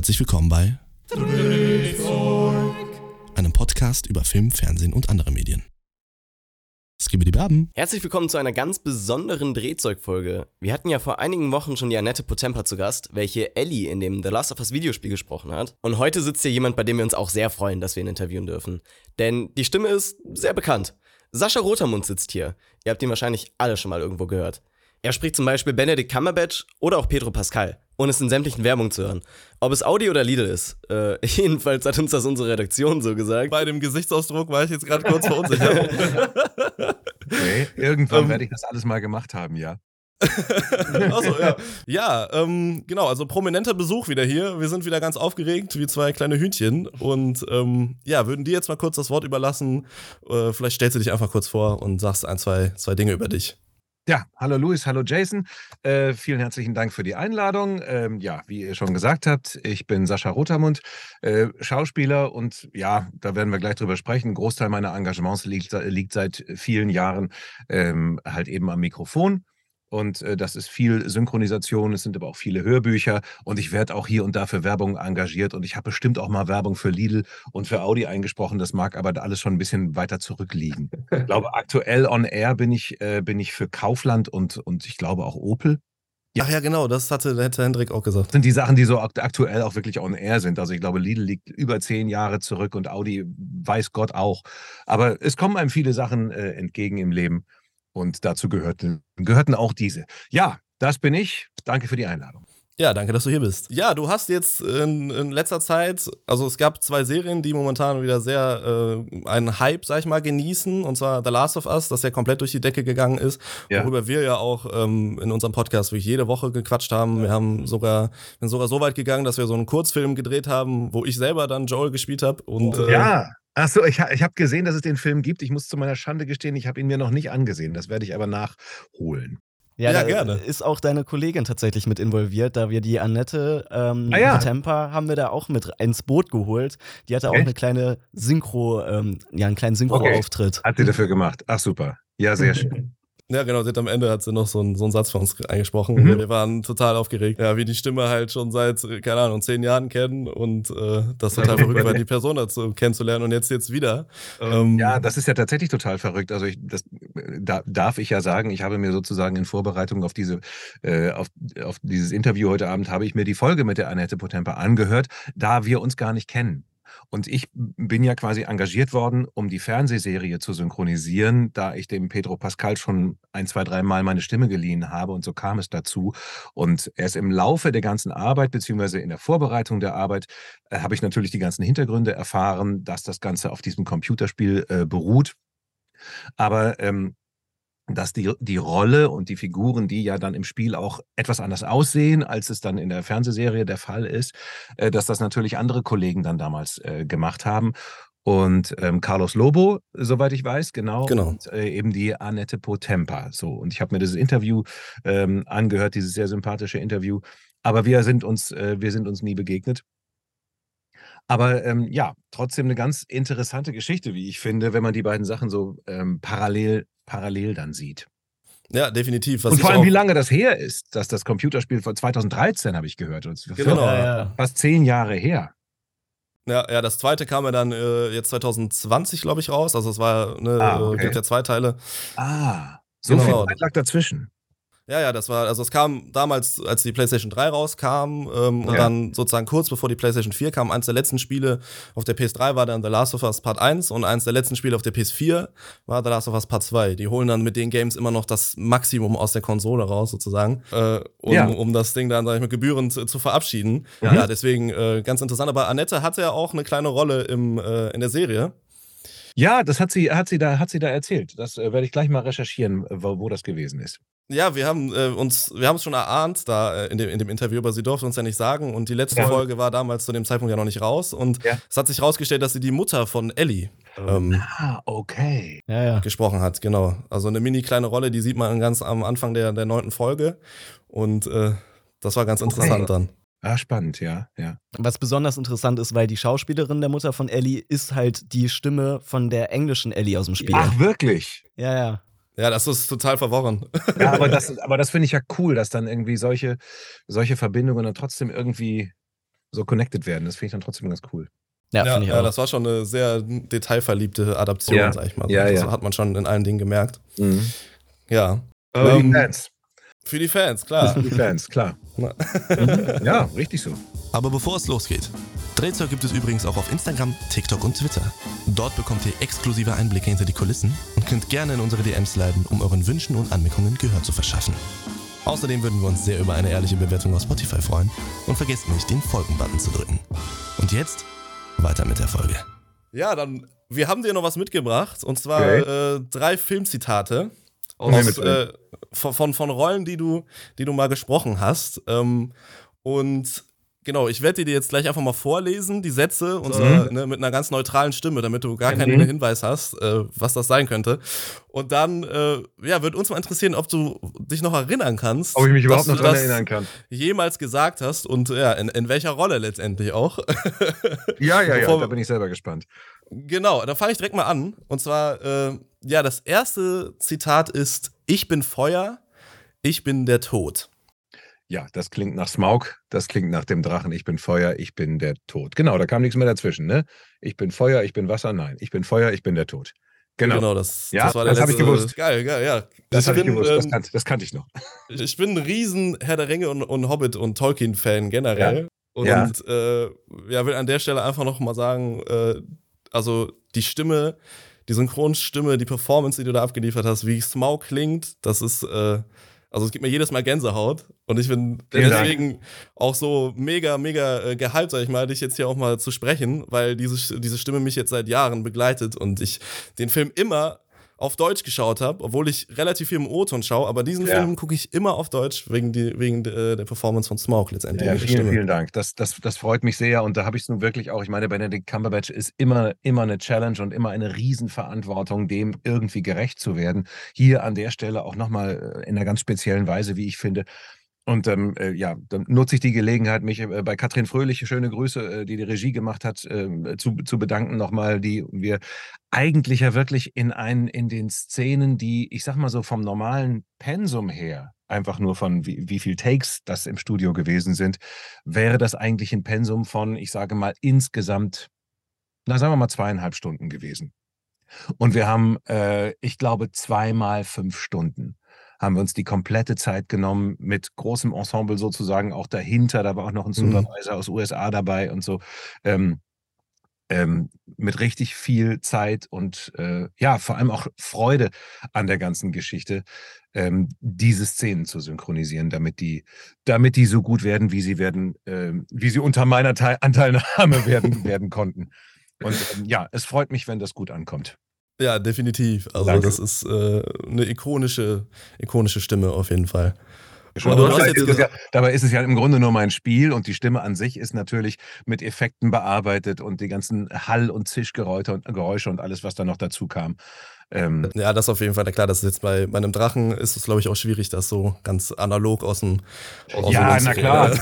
Herzlich willkommen bei einem Podcast über Film, Fernsehen und andere Medien. Skibidi Baben. Herzlich willkommen zu einer ganz besonderen Drehzeugfolge. Wir hatten ja vor einigen Wochen schon die Annette Potempa zu Gast, welche Ellie in dem The Last of Us Videospiel gesprochen hat. Und heute sitzt hier jemand, bei dem wir uns auch sehr freuen, dass wir ihn interviewen dürfen. Denn die Stimme ist sehr bekannt. Sascha Rotermund sitzt hier. Ihr habt ihn wahrscheinlich alle schon mal irgendwo gehört. Er spricht zum Beispiel Benedict Cumberbatch oder auch Pedro Pascal und ist in sämtlichen Werbungen zu hören. Ob es Audi oder Lidl ist. Äh, jedenfalls hat uns das unsere Redaktion so gesagt. Bei dem Gesichtsausdruck war ich jetzt gerade kurz verunsichert. okay, irgendwann um, werde ich das alles mal gemacht haben, ja. Achso, ja. Ja, ähm, genau, also prominenter Besuch wieder hier. Wir sind wieder ganz aufgeregt, wie zwei kleine Hühnchen. Und ähm, ja, würden dir jetzt mal kurz das Wort überlassen. Äh, vielleicht stellst du dich einfach kurz vor und sagst ein, zwei, zwei Dinge über dich. Ja, hallo Luis, hallo Jason. Äh, vielen herzlichen Dank für die Einladung. Ähm, ja, wie ihr schon gesagt habt, ich bin Sascha Rotermund, äh, Schauspieler und ja, da werden wir gleich drüber sprechen. Ein Großteil meiner Engagements liegt, liegt seit vielen Jahren ähm, halt eben am Mikrofon. Und äh, das ist viel Synchronisation, es sind aber auch viele Hörbücher. Und ich werde auch hier und da für Werbung engagiert. Und ich habe bestimmt auch mal Werbung für Lidl und für Audi eingesprochen. Das mag aber alles schon ein bisschen weiter zurückliegen. ich glaube, aktuell on air bin ich, äh, bin ich für Kaufland und, und ich glaube auch Opel. Ja. Ach ja, genau, das hatte der Hendrik auch gesagt. Das sind die Sachen, die so aktuell auch wirklich on air sind. Also ich glaube, Lidl liegt über zehn Jahre zurück und Audi weiß Gott auch. Aber es kommen einem viele Sachen äh, entgegen im Leben. Und dazu gehörten, gehörten auch diese. Ja, das bin ich. Danke für die Einladung. Ja, danke, dass du hier bist. Ja, du hast jetzt in, in letzter Zeit, also es gab zwei Serien, die momentan wieder sehr äh, einen Hype, sag ich mal, genießen, und zwar The Last of Us, das ja komplett durch die Decke gegangen ist, ja. worüber wir ja auch ähm, in unserem Podcast wirklich jede Woche gequatscht haben. Wir haben sogar, sind sogar so weit gegangen, dass wir so einen Kurzfilm gedreht haben, wo ich selber dann Joel gespielt habe. Und, äh, ja, Achso, ich, ich habe gesehen, dass es den Film gibt. Ich muss zu meiner Schande gestehen, ich habe ihn mir noch nicht angesehen. Das werde ich aber nachholen. Ja, ja gerne. Ist auch deine Kollegin tatsächlich mit involviert, da wir die Annette ähm, ah, ja. Temper haben wir da auch mit ins Boot geholt. Die hatte auch Echt? eine kleine Synchro, ähm, ja, einen kleinen Synchro-Auftritt. Okay. Hat sie dafür gemacht. Ach super. Ja, sehr schön. Ja, genau. Sie hat am Ende hat sie noch so einen, so einen Satz von uns eingesprochen. Mhm. Wir waren total aufgeregt. Ja, wie die Stimme halt schon seit, keine Ahnung, zehn Jahren kennen und äh, das total verrückt war, die Person dazu kennenzulernen und jetzt jetzt wieder. Ähm, ja, das ist ja tatsächlich total verrückt. Also ich, das da, darf ich ja sagen, ich habe mir sozusagen in Vorbereitung auf diese, äh, auf, auf dieses Interview heute Abend habe ich mir die Folge mit der Annette Potempa angehört, da wir uns gar nicht kennen. Und ich bin ja quasi engagiert worden, um die Fernsehserie zu synchronisieren, da ich dem Pedro Pascal schon ein, zwei, dreimal meine Stimme geliehen habe. Und so kam es dazu. Und erst im Laufe der ganzen Arbeit, beziehungsweise in der Vorbereitung der Arbeit, äh, habe ich natürlich die ganzen Hintergründe erfahren, dass das Ganze auf diesem Computerspiel äh, beruht. Aber ähm, dass die, die Rolle und die Figuren, die ja dann im Spiel auch etwas anders aussehen, als es dann in der Fernsehserie der Fall ist, äh, dass das natürlich andere Kollegen dann damals äh, gemacht haben. Und ähm, Carlos Lobo, soweit ich weiß, genau. genau. Und äh, eben die Annette Potempa. So. Und ich habe mir dieses Interview ähm, angehört, dieses sehr sympathische Interview. Aber wir sind uns, äh, wir sind uns nie begegnet. Aber ähm, ja, trotzdem eine ganz interessante Geschichte, wie ich finde, wenn man die beiden Sachen so ähm, parallel, parallel dann sieht. Ja, definitiv. Was und vor allem, wie lange das her ist, dass das Computerspiel von 2013 habe ich gehört. Und genau, ja. fast zehn Jahre her. Ja, ja, das zweite kam ja dann äh, jetzt 2020, glaube ich, raus. Also es war, ne, ah, okay. gibt ja zwei Teile. Ah, so genau. viel Zeit lag dazwischen. Ja, ja, das war, also es kam damals, als die PlayStation 3 rauskam ähm, und dann sozusagen kurz bevor die PlayStation 4 kam, eins der letzten Spiele auf der PS3 war dann The Last of Us Part 1 und eins der letzten Spiele auf der PS4 war The Last of Us Part 2. Die holen dann mit den Games immer noch das Maximum aus der Konsole raus, sozusagen, äh, um, ja. um das Ding dann, sag ich mal, gebührend zu, zu verabschieden. Ja, ja deswegen äh, ganz interessant. Aber Annette hatte ja auch eine kleine Rolle im, äh, in der Serie. Ja, das hat sie, hat sie, da, hat sie da erzählt. Das äh, werde ich gleich mal recherchieren, wo, wo das gewesen ist. Ja, wir haben äh, uns, wir haben es schon erahnt da äh, in, dem, in dem Interview, aber sie durfte uns ja nicht sagen. Und die letzte ja. Folge war damals zu dem Zeitpunkt ja noch nicht raus. Und ja. es hat sich herausgestellt, dass sie die Mutter von Ellie ähm, ah, okay. Ja, ja. gesprochen hat, genau. Also eine mini kleine Rolle, die sieht man ganz am Anfang der, der neunten Folge. Und äh, das war ganz interessant dann. Ah, spannend, ja, ja. Was besonders interessant ist, weil die Schauspielerin der Mutter von Ellie ist halt die Stimme von der englischen Ellie aus dem Spiel. Ach, wirklich? Ja, ja. Ja, das ist total verworren. Ja, aber das, aber das finde ich ja cool, dass dann irgendwie solche, solche Verbindungen dann trotzdem irgendwie so connected werden. Das finde ich dann trotzdem ganz cool. Ja, ja, ja das war schon eine sehr detailverliebte Adaption, ja. sag ich mal. Ja, das ja. hat man schon in allen Dingen gemerkt. Mhm. Ja. Für ähm, die Fans. Für die Fans, klar. Für die Fans, klar. mhm. Ja, richtig so. Aber bevor es losgeht, Drehzeug gibt es übrigens auch auf Instagram, TikTok und Twitter. Dort bekommt ihr exklusive Einblicke hinter die Kulissen und könnt gerne in unsere DMs leiten, um euren Wünschen und Anmerkungen Gehör zu verschaffen. Außerdem würden wir uns sehr über eine ehrliche Bewertung auf Spotify freuen und vergesst nicht, den Folgen-Button zu drücken. Und jetzt weiter mit der Folge. Ja, dann, wir haben dir noch was mitgebracht und zwar okay. äh, drei Filmzitate aus, äh, von, von, von, Rollen, die du, die du mal gesprochen hast. Ähm, und Genau, ich werde dir jetzt gleich einfach mal vorlesen, die Sätze, und zwar ne, mit einer ganz neutralen Stimme, damit du gar keinen mhm. Hinweis hast, äh, was das sein könnte. Und dann, äh, ja, wird uns mal interessieren, ob du dich noch erinnern kannst. Ob ich mich überhaupt noch daran erinnern kann. Jemals gesagt hast und ja, in, in welcher Rolle letztendlich auch. ja, ja, ja, da bin ich selber gespannt. Genau, da fange ich direkt mal an. Und zwar, äh, ja, das erste Zitat ist: Ich bin Feuer, ich bin der Tod. Ja, das klingt nach Smaug, das klingt nach dem Drachen, ich bin Feuer, ich bin der Tod. Genau, da kam nichts mehr dazwischen, ne? Ich bin Feuer, ich bin Wasser, nein. Ich bin Feuer, ich bin der Tod. Genau, genau das, ja, das war der das habe ich gewusst. Geil, geil, ja. Das habe ich gewusst, ähm, das, kan das, kannte ich noch. Ich bin ein riesen Herr der Ringe und, und Hobbit und Tolkien-Fan generell. Ja. Und ja. Äh, ja, will an der Stelle einfach noch mal sagen, äh, also die Stimme, die Synchronstimme, die Performance, die du da abgeliefert hast, wie Smaug klingt, das ist äh, also es gibt mir jedes Mal Gänsehaut und ich bin Vielen deswegen Dank. auch so mega, mega äh, gehypt, sag ich mal, dich jetzt hier auch mal zu sprechen, weil diese, diese Stimme mich jetzt seit Jahren begleitet und ich den Film immer auf Deutsch geschaut habe, obwohl ich relativ viel im O-Ton schaue, aber diesen ja. Film gucke ich immer auf Deutsch wegen, die, wegen de, der Performance von Smaug letztendlich. Ja, vielen, vielen Dank. Das, das, das freut mich sehr und da habe ich es nun wirklich auch. Ich meine, Benedict Cumberbatch ist immer, immer eine Challenge und immer eine Riesenverantwortung, dem irgendwie gerecht zu werden. Hier an der Stelle auch nochmal äh, in einer ganz speziellen Weise, wie ich finde. Und ähm, äh, ja, dann nutze ich die Gelegenheit, mich äh, bei Katrin Fröhlich, schöne Grüße, äh, die die Regie gemacht hat, ähm, zu, zu bedanken nochmal, die wir eigentlich ja wirklich in, ein, in den Szenen, die, ich sag mal so, vom normalen Pensum her, einfach nur von wie, wie viel Takes das im Studio gewesen sind, wäre das eigentlich ein Pensum von, ich sage mal, insgesamt, na sagen wir mal zweieinhalb Stunden gewesen. Und wir haben, ich glaube, zweimal fünf Stunden haben wir uns die komplette Zeit genommen mit großem Ensemble sozusagen auch dahinter. Da war auch noch ein mhm. Supervisor mhm. aus USA dabei und so. Ähm, ähm, mit richtig viel Zeit und äh, ja, vor allem auch Freude an der ganzen Geschichte, ähm, diese Szenen zu synchronisieren, damit die, damit die so gut werden, wie sie werden, äh, wie sie unter meiner Teil Anteilnahme werden, werden konnten. Und ähm, ja, es freut mich, wenn das gut ankommt. Ja, definitiv. Also Danke. das ist äh, eine ikonische, ikonische Stimme auf jeden Fall. Ist ja, dabei ist es ja im Grunde nur mein Spiel und die Stimme an sich ist natürlich mit Effekten bearbeitet und die ganzen Hall- und Zischgeräusche und, Geräusche und alles, was da noch dazu kam. Ähm, ja, das auf jeden Fall. Klar, das ist jetzt bei, bei einem Drachen ist es, glaube ich, auch schwierig, das so ganz analog aus dem. Aus ja, na klar.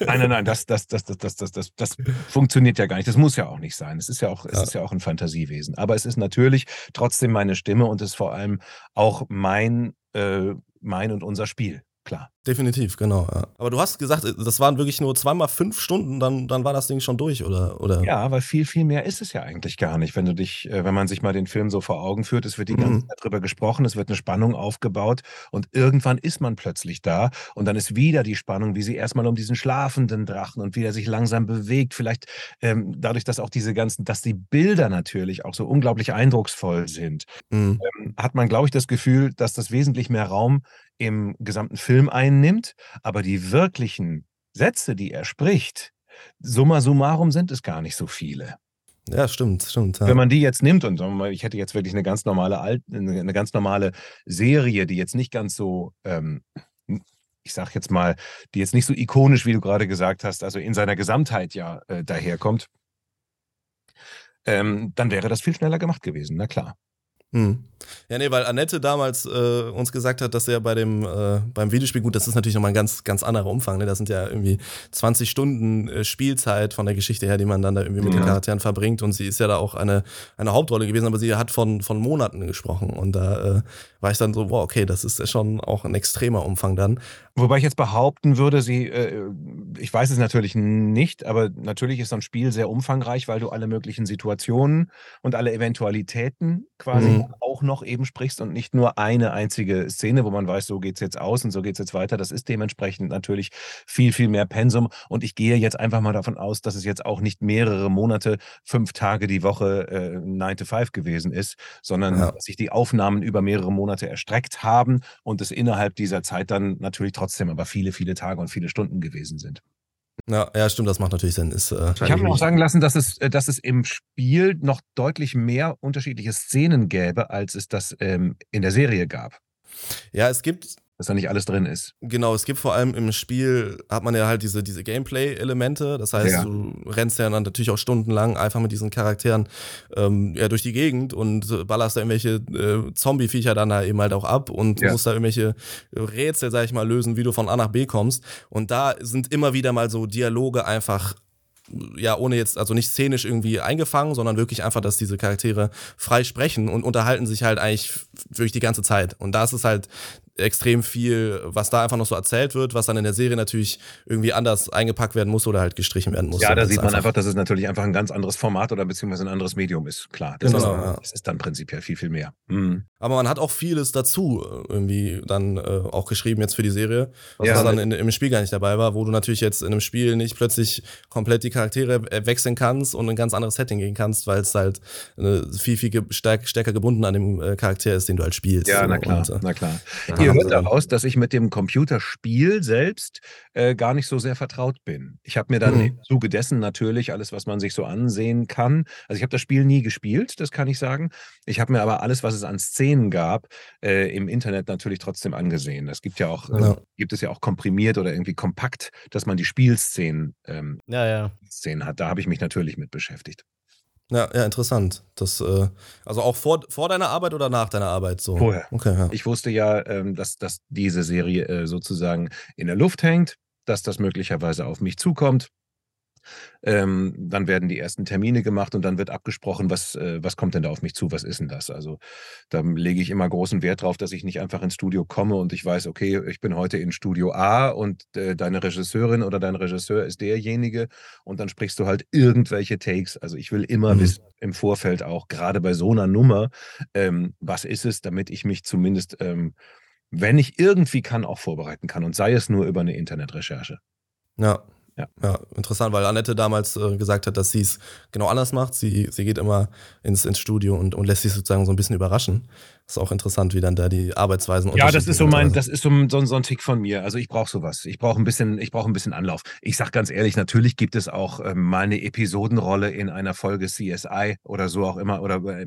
nein, nein, nein, das, das, das, das, das, das, das, das funktioniert ja gar nicht. Das muss ja auch nicht sein. Es ist ja auch, es ja. ist ja auch ein Fantasiewesen. Aber es ist natürlich trotzdem meine Stimme und es ist vor allem auch mein, äh, mein und unser Spiel klar. Definitiv, genau. Ja. Aber du hast gesagt, das waren wirklich nur zweimal fünf Stunden, dann, dann war das Ding schon durch, oder, oder? Ja, weil viel, viel mehr ist es ja eigentlich gar nicht. Wenn du dich, äh, wenn man sich mal den Film so vor Augen führt, es wird die mhm. ganze Zeit drüber gesprochen, es wird eine Spannung aufgebaut und irgendwann ist man plötzlich da und dann ist wieder die Spannung, wie sie erstmal um diesen schlafenden Drachen und wie er sich langsam bewegt. Vielleicht ähm, dadurch, dass auch diese ganzen, dass die Bilder natürlich auch so unglaublich eindrucksvoll sind, mhm. ähm, hat man, glaube ich, das Gefühl, dass das wesentlich mehr Raum im gesamten Film einnimmt, aber die wirklichen Sätze, die er spricht, summa summarum sind es gar nicht so viele. Ja, stimmt, stimmt. Ja. Wenn man die jetzt nimmt und ich hätte jetzt wirklich eine ganz normale eine ganz normale Serie, die jetzt nicht ganz so ähm, ich sag jetzt mal, die jetzt nicht so ikonisch, wie du gerade gesagt hast, also in seiner Gesamtheit ja äh, daherkommt, ähm, dann wäre das viel schneller gemacht gewesen, na klar. Hm. Ja, nee, weil Annette damals äh, uns gesagt hat, dass er bei dem äh, beim Videospiel, gut, das ist natürlich nochmal ein ganz, ganz anderer Umfang, ne? Das sind ja irgendwie 20 Stunden äh, Spielzeit von der Geschichte her, die man dann da irgendwie mit ja. den Charakteren verbringt. Und sie ist ja da auch eine, eine Hauptrolle gewesen, aber sie hat von, von Monaten gesprochen. Und da äh, war ich dann so, wow, okay, das ist ja schon auch ein extremer Umfang dann. Wobei ich jetzt behaupten würde, sie, äh, ich weiß es natürlich nicht, aber natürlich ist so ein Spiel sehr umfangreich, weil du alle möglichen Situationen und alle Eventualitäten quasi Mhm. auch noch eben sprichst und nicht nur eine einzige Szene, wo man weiß, so geht's jetzt aus und so geht's jetzt weiter. Das ist dementsprechend natürlich viel, viel mehr Pensum. Und ich gehe jetzt einfach mal davon aus, dass es jetzt auch nicht mehrere Monate, fünf Tage die Woche äh, 9 to 5 gewesen ist, sondern Ja. dass sich die Aufnahmen über mehrere Monate erstreckt haben und es innerhalb dieser Zeit dann natürlich trotzdem aber viele, viele Tage und viele Stunden gewesen sind. Ja, ja, stimmt, das macht natürlich Sinn. Ist, äh, Ich habe mir auch sagen lassen, dass es, äh, dass es im Spiel noch deutlich mehr unterschiedliche Szenen gäbe, als es das ähm, in der Serie gab. ja, es gibt Dass da nicht alles drin ist. Genau, es gibt vor allem im Spiel, hat man ja halt diese, diese Gameplay-Elemente. Das heißt, Ja. du rennst ja dann natürlich auch stundenlang einfach mit diesen Charakteren ähm, ja, durch die Gegend und ballerst da irgendwelche äh, Zombie-Viecher dann da eben halt auch ab und Ja. musst da irgendwelche Rätsel, sag ich mal, lösen, wie du von A nach B kommst. Und da sind immer wieder mal so Dialoge einfach ja, ohne jetzt, also nicht szenisch irgendwie eingefangen, sondern wirklich einfach, dass diese Charaktere frei sprechen und unterhalten sich halt eigentlich wirklich die ganze Zeit. Und da ist es halt extrem viel, was da einfach noch so erzählt wird, was dann in der Serie natürlich irgendwie anders eingepackt werden muss oder halt gestrichen werden muss. Ja, da sieht man einfach, dass es natürlich einfach ein ganz anderes Format oder beziehungsweise ein anderes Medium ist. Klar, das, Genau, ist, ja. das ist dann prinzipiell viel, viel mehr. Mhm. Aber man hat auch vieles dazu äh, irgendwie dann äh, auch geschrieben jetzt für die Serie, was Ja. dann in, im Spiel gar nicht dabei war, wo du natürlich jetzt in einem Spiel nicht plötzlich komplett die Charaktere äh, wechseln kannst und in ein ganz anderes Setting gehen kannst, weil es halt äh, viel, viel stärker gebunden an dem äh, Charakter ist, den du halt spielst. Ja, na klar, und, äh, na klar. da Ihr hört daraus, dass ich mit dem Computerspiel selbst äh, gar nicht so sehr vertraut bin. Ich habe mir dann Mhm. im Zuge dessen natürlich alles, was man sich so ansehen kann. Also ich habe das Spiel nie gespielt, das kann ich sagen. Ich habe mir aber alles, was es an Szenen gab, äh, im Internet natürlich trotzdem angesehen. Das gibt ja auch, äh, Ja. gibt es ja auch komprimiert oder irgendwie kompakt, dass man die Spielszenen ähm, Ja, ja. Szenen hat. Da habe ich mich natürlich mit beschäftigt. Ja, ja, interessant. Das, äh, also auch vor, vor deiner Arbeit oder nach deiner Arbeit so? Vorher. Okay, ja. Ich wusste ja, ähm, dass, dass diese Serie äh, sozusagen in der Luft hängt, dass das möglicherweise auf mich zukommt. Ähm, dann werden die ersten Termine gemacht und dann wird abgesprochen, was, äh, was kommt denn da auf mich zu, was ist denn das? Also da lege ich immer großen Wert drauf, dass ich nicht einfach ins Studio komme und ich weiß, okay, ich bin heute in Studio A und äh, deine Regisseurin oder dein Regisseur ist derjenige und dann sprichst du halt irgendwelche Takes. Also ich will immer Mhm. wissen im Vorfeld auch, gerade bei so einer Nummer, ähm, was ist es, damit ich mich zumindest, ähm, wenn ich irgendwie kann, auch vorbereiten kann und sei es nur über eine Internetrecherche. Ja. Ja. Ja, interessant, weil Annette damals äh, gesagt hat, dass sie es genau anders macht. Sie, sie geht immer ins, ins Studio und, und lässt sich sozusagen so ein bisschen überraschen. Ist auch interessant, wie dann da die Arbeitsweisen Ja, das ist so mein, das ist so, ein- so, so ein Tick von mir. Also ich brauche sowas. Ich brauche ein bisschen, ich brauche ein bisschen Anlauf. Ich sag ganz ehrlich, natürlich gibt es auch ähm, mal eine Episodenrolle in einer Folge CSI oder so auch immer oder äh, äh,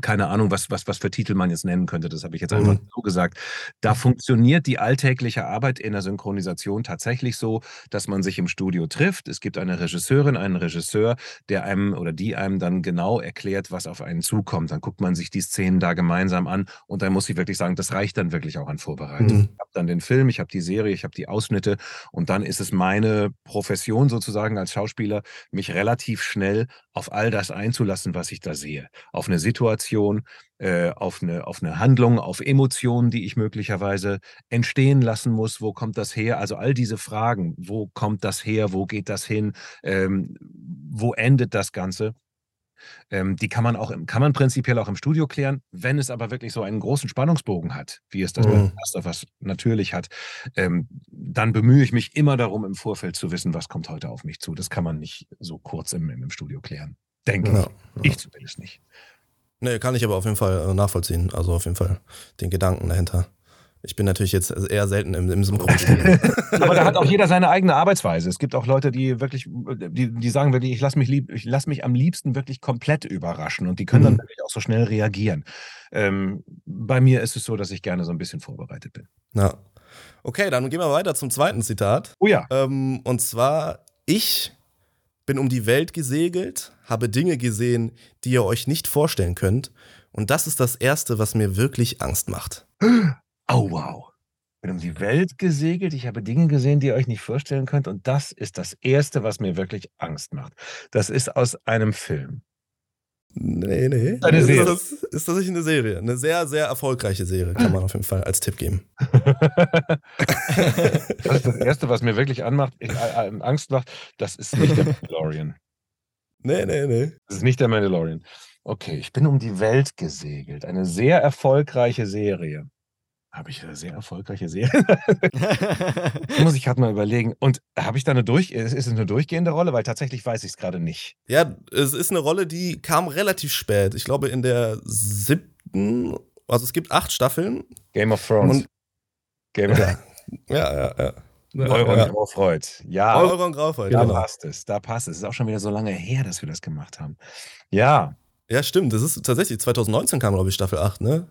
keine Ahnung, was, was, was für Titel man jetzt nennen könnte. Das habe ich jetzt einfach Mhm. so gesagt. Da funktioniert die alltägliche Arbeit in der Synchronisation tatsächlich so, dass man sich im Studio trifft. Es gibt eine Regisseurin, einen Regisseur, der einem oder die einem dann genau erklärt, was auf einen zukommt. Dann guckt man sich die Szenen da gemeinsam an und dann muss ich wirklich sagen, das reicht dann wirklich auch an Vorbereitung. Mhm. Ich habe dann den Film, ich habe die Serie, ich habe die Ausschnitte und dann ist es meine Profession sozusagen als Schauspieler, mich relativ schnell auf all das einzulassen, was ich da sehe. Auf eine Situation, äh, auf, eine, auf eine Handlung, auf Emotionen, die ich möglicherweise entstehen lassen muss. Wo kommt das her? Also all diese Fragen, wo kommt das her? Wo geht das hin? Ähm, wo endet das Ganze? Ähm, die kann man auch im, kann man prinzipiell auch im Studio klären, wenn es aber wirklich so einen großen Spannungsbogen hat, wie es das bei Mhm. Last of Us natürlich hat, ähm, dann bemühe ich mich immer darum, im Vorfeld zu wissen, was kommt heute auf mich zu. Das kann man nicht so kurz im, im Studio klären. Denke Ja, ich. Ich zumindest nicht. Nee, kann ich aber auf jeden Fall äh, nachvollziehen. Also auf jeden Fall den Gedanken dahinter. Ich bin natürlich jetzt eher selten im, im Synchronstudio. Aber da hat auch jeder seine eigene Arbeitsweise. Es gibt auch Leute, die wirklich, die, die sagen wirklich, ich lasse mich, lieb, ich lass mich am liebsten wirklich komplett überraschen und die können dann Mhm. wirklich auch so schnell reagieren. Ähm, bei mir ist es so, dass ich gerne so ein bisschen vorbereitet bin. ja. Okay, dann gehen wir weiter zum zweiten Zitat. Oh ja. Ähm, und zwar, ich bin um die Welt gesegelt, habe Dinge gesehen, die ihr euch nicht vorstellen könnt. Und das ist das Erste, was mir wirklich Angst macht. Oh, wow. Ich bin um die Welt gesegelt. Ich habe Dinge gesehen, die ihr euch nicht vorstellen könnt. Und das ist das Erste, was mir wirklich Angst macht. Das ist aus einem Film. Nee, nee. Eine ist, Serie. Das, ist tatsächlich eine Serie. Eine sehr, sehr erfolgreiche Serie, kann man auf jeden Fall als Tipp geben. das ist das Erste, was mir wirklich anmacht, ich, äh, äh, Angst macht. Das ist nicht der Mandalorian. Nee, nee, nee. Das ist nicht der Mandalorian. Okay, ich bin um die Welt gesegelt. Eine sehr erfolgreiche Serie. Habe ich eine sehr erfolgreiche Serie? Muss ich gerade mal überlegen. Und habe ich da eine durch, ist es eine durchgehende Rolle? Weil tatsächlich weiß ich es gerade nicht. Ja, es ist eine Rolle, die kam relativ spät. Ich glaube in der siebten, also es gibt acht Staffeln. Game of Thrones. Und- Game of Ja, ja, ja. ja. Euron ja. Graufreud. Ja, Euron Graufreud, da genau. passt es. Da passt es. Es ist auch schon wieder so lange her, dass wir das gemacht haben. Ja, Ja, stimmt. Das ist tatsächlich 2019 kam, glaube ich, Staffel 8, ne?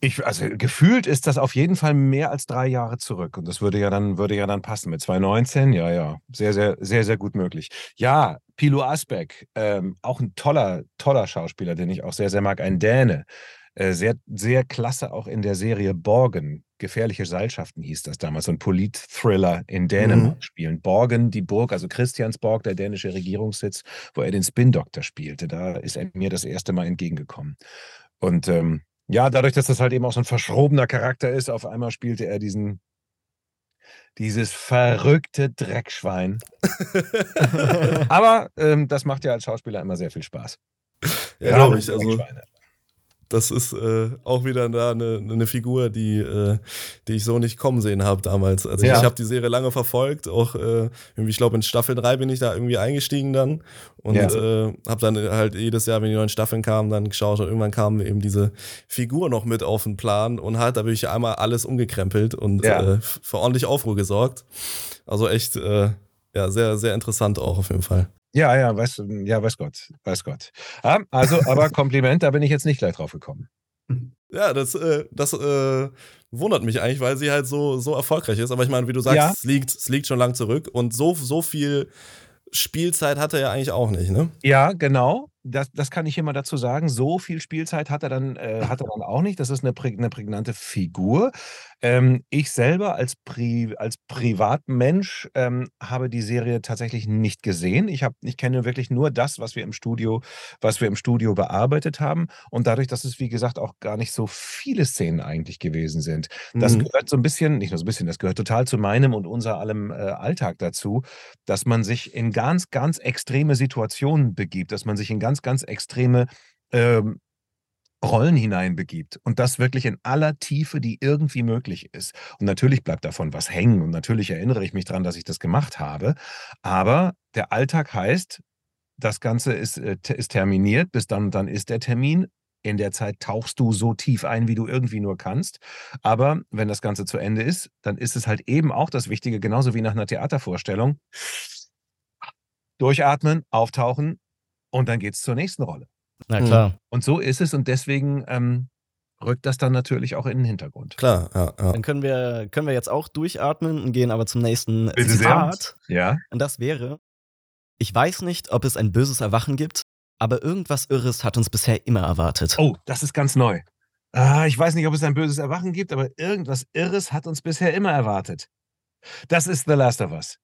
Ich, also gefühlt ist das auf jeden Fall mehr als drei Jahre zurück. Und das würde ja dann, würde ja dann passen. Mit 2019, ja, ja. Sehr, sehr, sehr, sehr gut möglich. Ja, Pilo Asbeck, ähm, auch ein toller, toller Schauspieler, den ich auch sehr, sehr mag. Ein Däne. Äh, sehr, sehr klasse auch in der Serie Borgen. Gefährliche Seilschaften hieß das damals. So ein Polit-Thriller in Dänemark spielen. Borgen, die Burg, also Christiansborg, der dänische Regierungssitz, wo er den Spin-Doktor spielte. Da ist er mir das erste Mal entgegengekommen. Und ähm, ja, dadurch, dass das halt eben auch so ein verschrobener Charakter ist, auf einmal spielte er diesen, dieses verrückte Dreckschwein. Aber ähm, das macht ja als Schauspieler immer sehr viel Spaß. ja, glaube ich. Also, das ist äh, auch wieder da eine, eine Figur, die, äh, die ich so nicht kommen sehen habe damals. Also Ja. ich habe die Serie lange verfolgt, auch äh, irgendwie, ich glaube in Staffel 3 bin ich da irgendwie eingestiegen dann und Ja. äh, habe dann halt jedes Jahr, wenn die neuen Staffeln kamen, dann geschaut und irgendwann kam eben diese Figur noch mit auf den Plan und hat da wirklich einmal alles umgekrempelt und Ja. äh, für ordentlich Aufruhr gesorgt. Also echt, äh, ja, sehr, sehr interessant auch auf jeden Fall. Ja, ja, weiß, ja, weiß Gott, weiß Gott. Ja, also, aber Kompliment, da bin ich jetzt nicht gleich drauf gekommen. Ja, das, äh, das äh, wundert mich eigentlich, weil sie halt so, so erfolgreich ist. Aber ich meine, wie du sagst, Ja. es, liegt, es liegt schon lang zurück und so, so viel Spielzeit hat er ja eigentlich auch nicht, ne? Ja, genau. Das, das kann ich immer dazu sagen. So viel Spielzeit hat er dann, äh, hat er dann auch nicht. Das ist eine, prä eine prägnante Figur. Ähm, ich selber als, Pri als Privatmensch ähm, habe die Serie tatsächlich nicht gesehen. Ich, hab, ich kenne wirklich nur das, was wir im Studio, was wir im Studio bearbeitet haben. Und dadurch, dass es, wie gesagt, auch gar nicht so viele Szenen eigentlich gewesen sind. Das Mhm. gehört so ein bisschen, nicht nur so ein bisschen, das gehört total zu meinem und unser allem äh, Alltag dazu, dass man sich in ganz, ganz extreme Situationen begibt, dass man sich in ganz, ganz extreme ähm, Rollen hineinbegibt und das wirklich in aller Tiefe, die irgendwie möglich ist. Und natürlich bleibt davon was hängen und natürlich erinnere ich mich daran, dass ich das gemacht habe. Aber der Alltag heißt, das Ganze ist, äh, ist terminiert, bis dann und dann ist der Termin. In der Zeit tauchst du so tief ein, wie du irgendwie nur kannst. Aber wenn das Ganze zu Ende ist, dann ist es halt eben auch das Wichtige, genauso wie nach einer Theatervorstellung. Durchatmen, auftauchen und dann geht es zur nächsten Rolle. Na klar. Und so ist es und deswegen ähm, rückt das dann natürlich auch in den Hintergrund. Klar, ja, ja. Dann können wir, können wir jetzt auch durchatmen und gehen aber zum nächsten Bitte sehr. Zitat. Ja. Und das wäre: Ich weiß nicht, ob es ein böses Erwachen gibt, aber irgendwas Irres hat uns bisher immer erwartet. Oh, das ist ganz neu. Ah, ich weiß nicht, ob es ein böses Erwachen gibt, aber irgendwas Irres hat uns bisher immer erwartet. Das ist The Last of Us.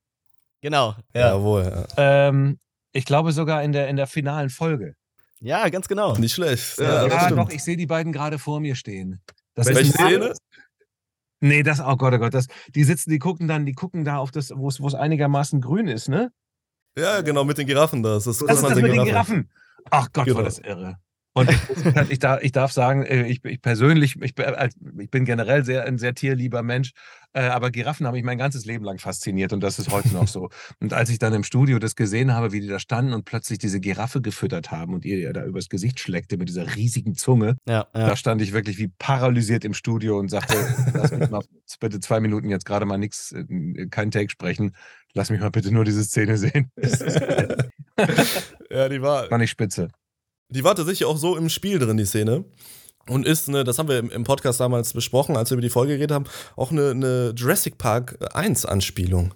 Genau. Ja. Jawohl, ja. Ähm, ich glaube sogar in der, in der finalen Folge. ja, ganz genau. Nicht schlecht. Ja, Ja, das stimmt. doch, ich sehe die beiden gerade vor mir stehen. Das Welche ist Szene? Nee, das, oh Gott, oh Gott, das, die sitzen, die gucken dann, die gucken da auf das, wo es wo es einigermaßen grün ist, ne? Ja, genau, mit den Giraffen da. Das ist Das ist das mit den Giraffen. Ach Gott, Genau. war das irre. Und ich, ich, darf, ich darf sagen, äh, ich, ich persönlich, ich, bin- als- ich bin generell sehr, ein sehr tierlieber Mensch, äh, aber Giraffen haben mich mein ganzes Leben lang fasziniert und das ist heute noch so. Und als ich dann im Studio das gesehen habe, wie die da standen und plötzlich diese Giraffe gefüttert haben und ihr ihr da übers Gesicht schleckte mit dieser riesigen Zunge, Ja, da ja. stand ich wirklich wie paralysiert im Studio und sagte, lass mich mal bitte zwei Minuten jetzt gerade mal nichts, kein Take sprechen. Lass mich mal bitte nur diese Szene sehen. Ja, die war, Fand ich spitze. Die war tatsächlich auch so im Spiel drin, die Szene. Und ist, ne, das haben wir im, Podcast damals besprochen, als wir über die Folge geredet haben, auch eine, eine Jurassic Park 1 Anspielung.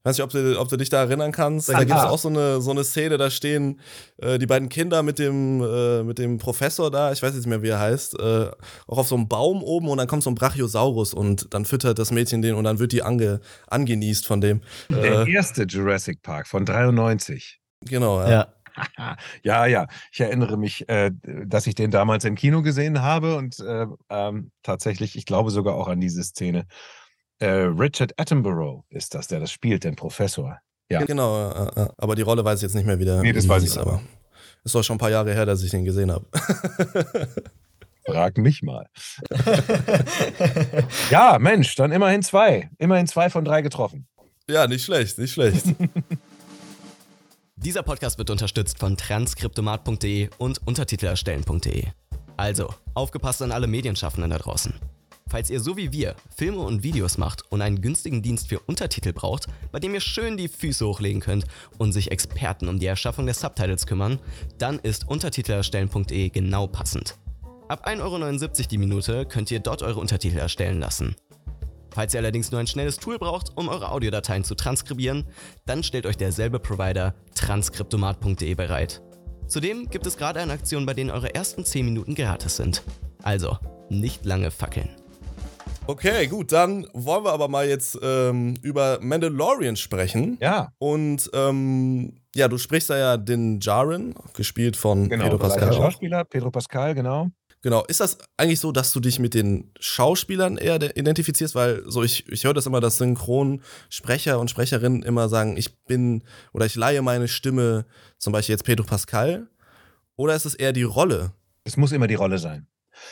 Ich weiß nicht, ob du, ob du dich da erinnern kannst. Da gibt es auch so eine, so eine Szene, da stehen äh, die beiden Kinder mit dem, äh, mit dem Professor da, ich weiß jetzt nicht mehr, wie er heißt, äh, auch auf so einem Baum oben und dann kommt so ein Brachiosaurus und dann füttert das Mädchen den und dann wird die ange, angenießt von dem. Der Äh, erste Jurassic Park von 93. genau, ja. ja. ja, ja. Ich erinnere mich, äh, dass ich den damals im Kino gesehen habe und äh, ähm, tatsächlich, ich glaube sogar auch an diese Szene. Äh, Richard Attenborough ist das, der das spielt, den Professor. Ja. Genau, äh, äh, aber die Rolle weiß ich jetzt nicht mehr wieder. Nee, das weiß ich aber. Ist doch schon ein paar Jahre her, dass ich den gesehen habe. Frag mich mal. ja, Mensch, dann immerhin zwei. Immerhin zwei von drei getroffen. Ja, nicht schlecht, nicht schlecht. Dieser Podcast wird unterstützt von transkriptomat.de und untertitelerstellen.de. Also, aufgepasst an alle Medienschaffenden da draußen. Falls ihr so wie wir Filme und Videos macht und einen günstigen Dienst für Untertitel braucht, bei dem ihr schön die Füße hochlegen könnt und sich Experten um die Erschaffung der Subtitles kümmern, dann ist untertitelerstellen.de genau passend. Ab 1,79 Euro die Minute könnt ihr dort eure Untertitel erstellen lassen. Falls ihr allerdings nur ein schnelles Tool braucht, um eure Audiodateien zu transkribieren, dann stellt euch derselbe Provider transkriptomat.de bereit. Zudem gibt es gerade eine Aktion, bei denen eure ersten 10 Minuten gratis sind. Also, nicht lange fackeln. Okay, gut, dann wollen wir aber mal jetzt ähm, über Mandalorian sprechen. Ja. Und ähm, ja, du sprichst da ja den Jaren, gespielt von Genau, Pedro der Pascal. Schauspieler, Pedro Pascal, genau. Genau. Ist das eigentlich so, dass du dich mit den Schauspielern eher de- identifizierst? Weil so ich, ich höre das immer, dass Synchronsprecher und Sprecherinnen immer sagen, ich bin oder ich leihe meine Stimme, zum Beispiel jetzt Pedro Pascal. Oder ist es eher die Rolle? Es muss immer die Rolle sein.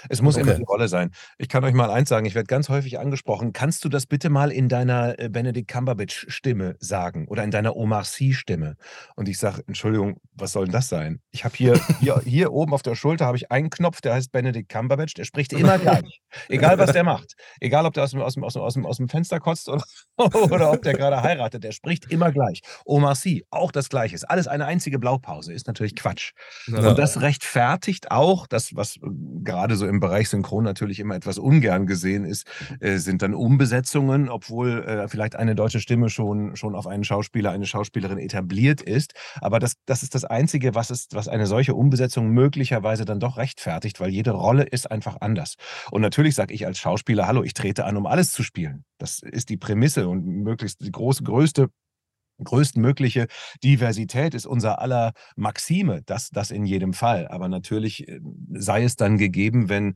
Es muss Okay. immer die Rolle sein. Ich kann euch mal eins sagen, ich werde ganz häufig angesprochen. Kannst du das bitte mal in deiner äh, Benedict Cumberbatch-Stimme sagen oder in deiner Omar Sy-Stimme? Und ich sage, Entschuldigung, was soll denn das sein? Ich habe hier, hier, hier oben auf der Schulter habe ich einen Knopf, der heißt Benedict Cumberbatch, der spricht immer gleich. Egal, was der macht. Egal, ob der aus dem, aus dem, aus dem, aus dem, aus dem Fenster kotzt oder, oder ob der gerade heiratet, der spricht immer gleich. Omar Sy, auch das Gleiche. Ist alles eine einzige Blaupause. Ist natürlich Quatsch. Ja. Und das rechtfertigt auch, das, was äh, gerade so im Bereich Synchron natürlich immer etwas ungern gesehen ist, äh, sind dann Umbesetzungen, obwohl äh, vielleicht eine deutsche Stimme schon, schon auf einen Schauspieler, eine Schauspielerin etabliert ist. Aber das, das ist das Einzige, was, ist, was eine solche Umbesetzung möglicherweise dann doch rechtfertigt, weil jede Rolle ist einfach anders. Und natürlich sage ich als Schauspieler, hallo, ich trete an, um alles zu spielen. Das ist die Prämisse und möglichst die große, größte größtmögliche Diversität ist unser aller Maxime, das, das in jedem Fall. Aber natürlich äh, sei es dann gegeben, wenn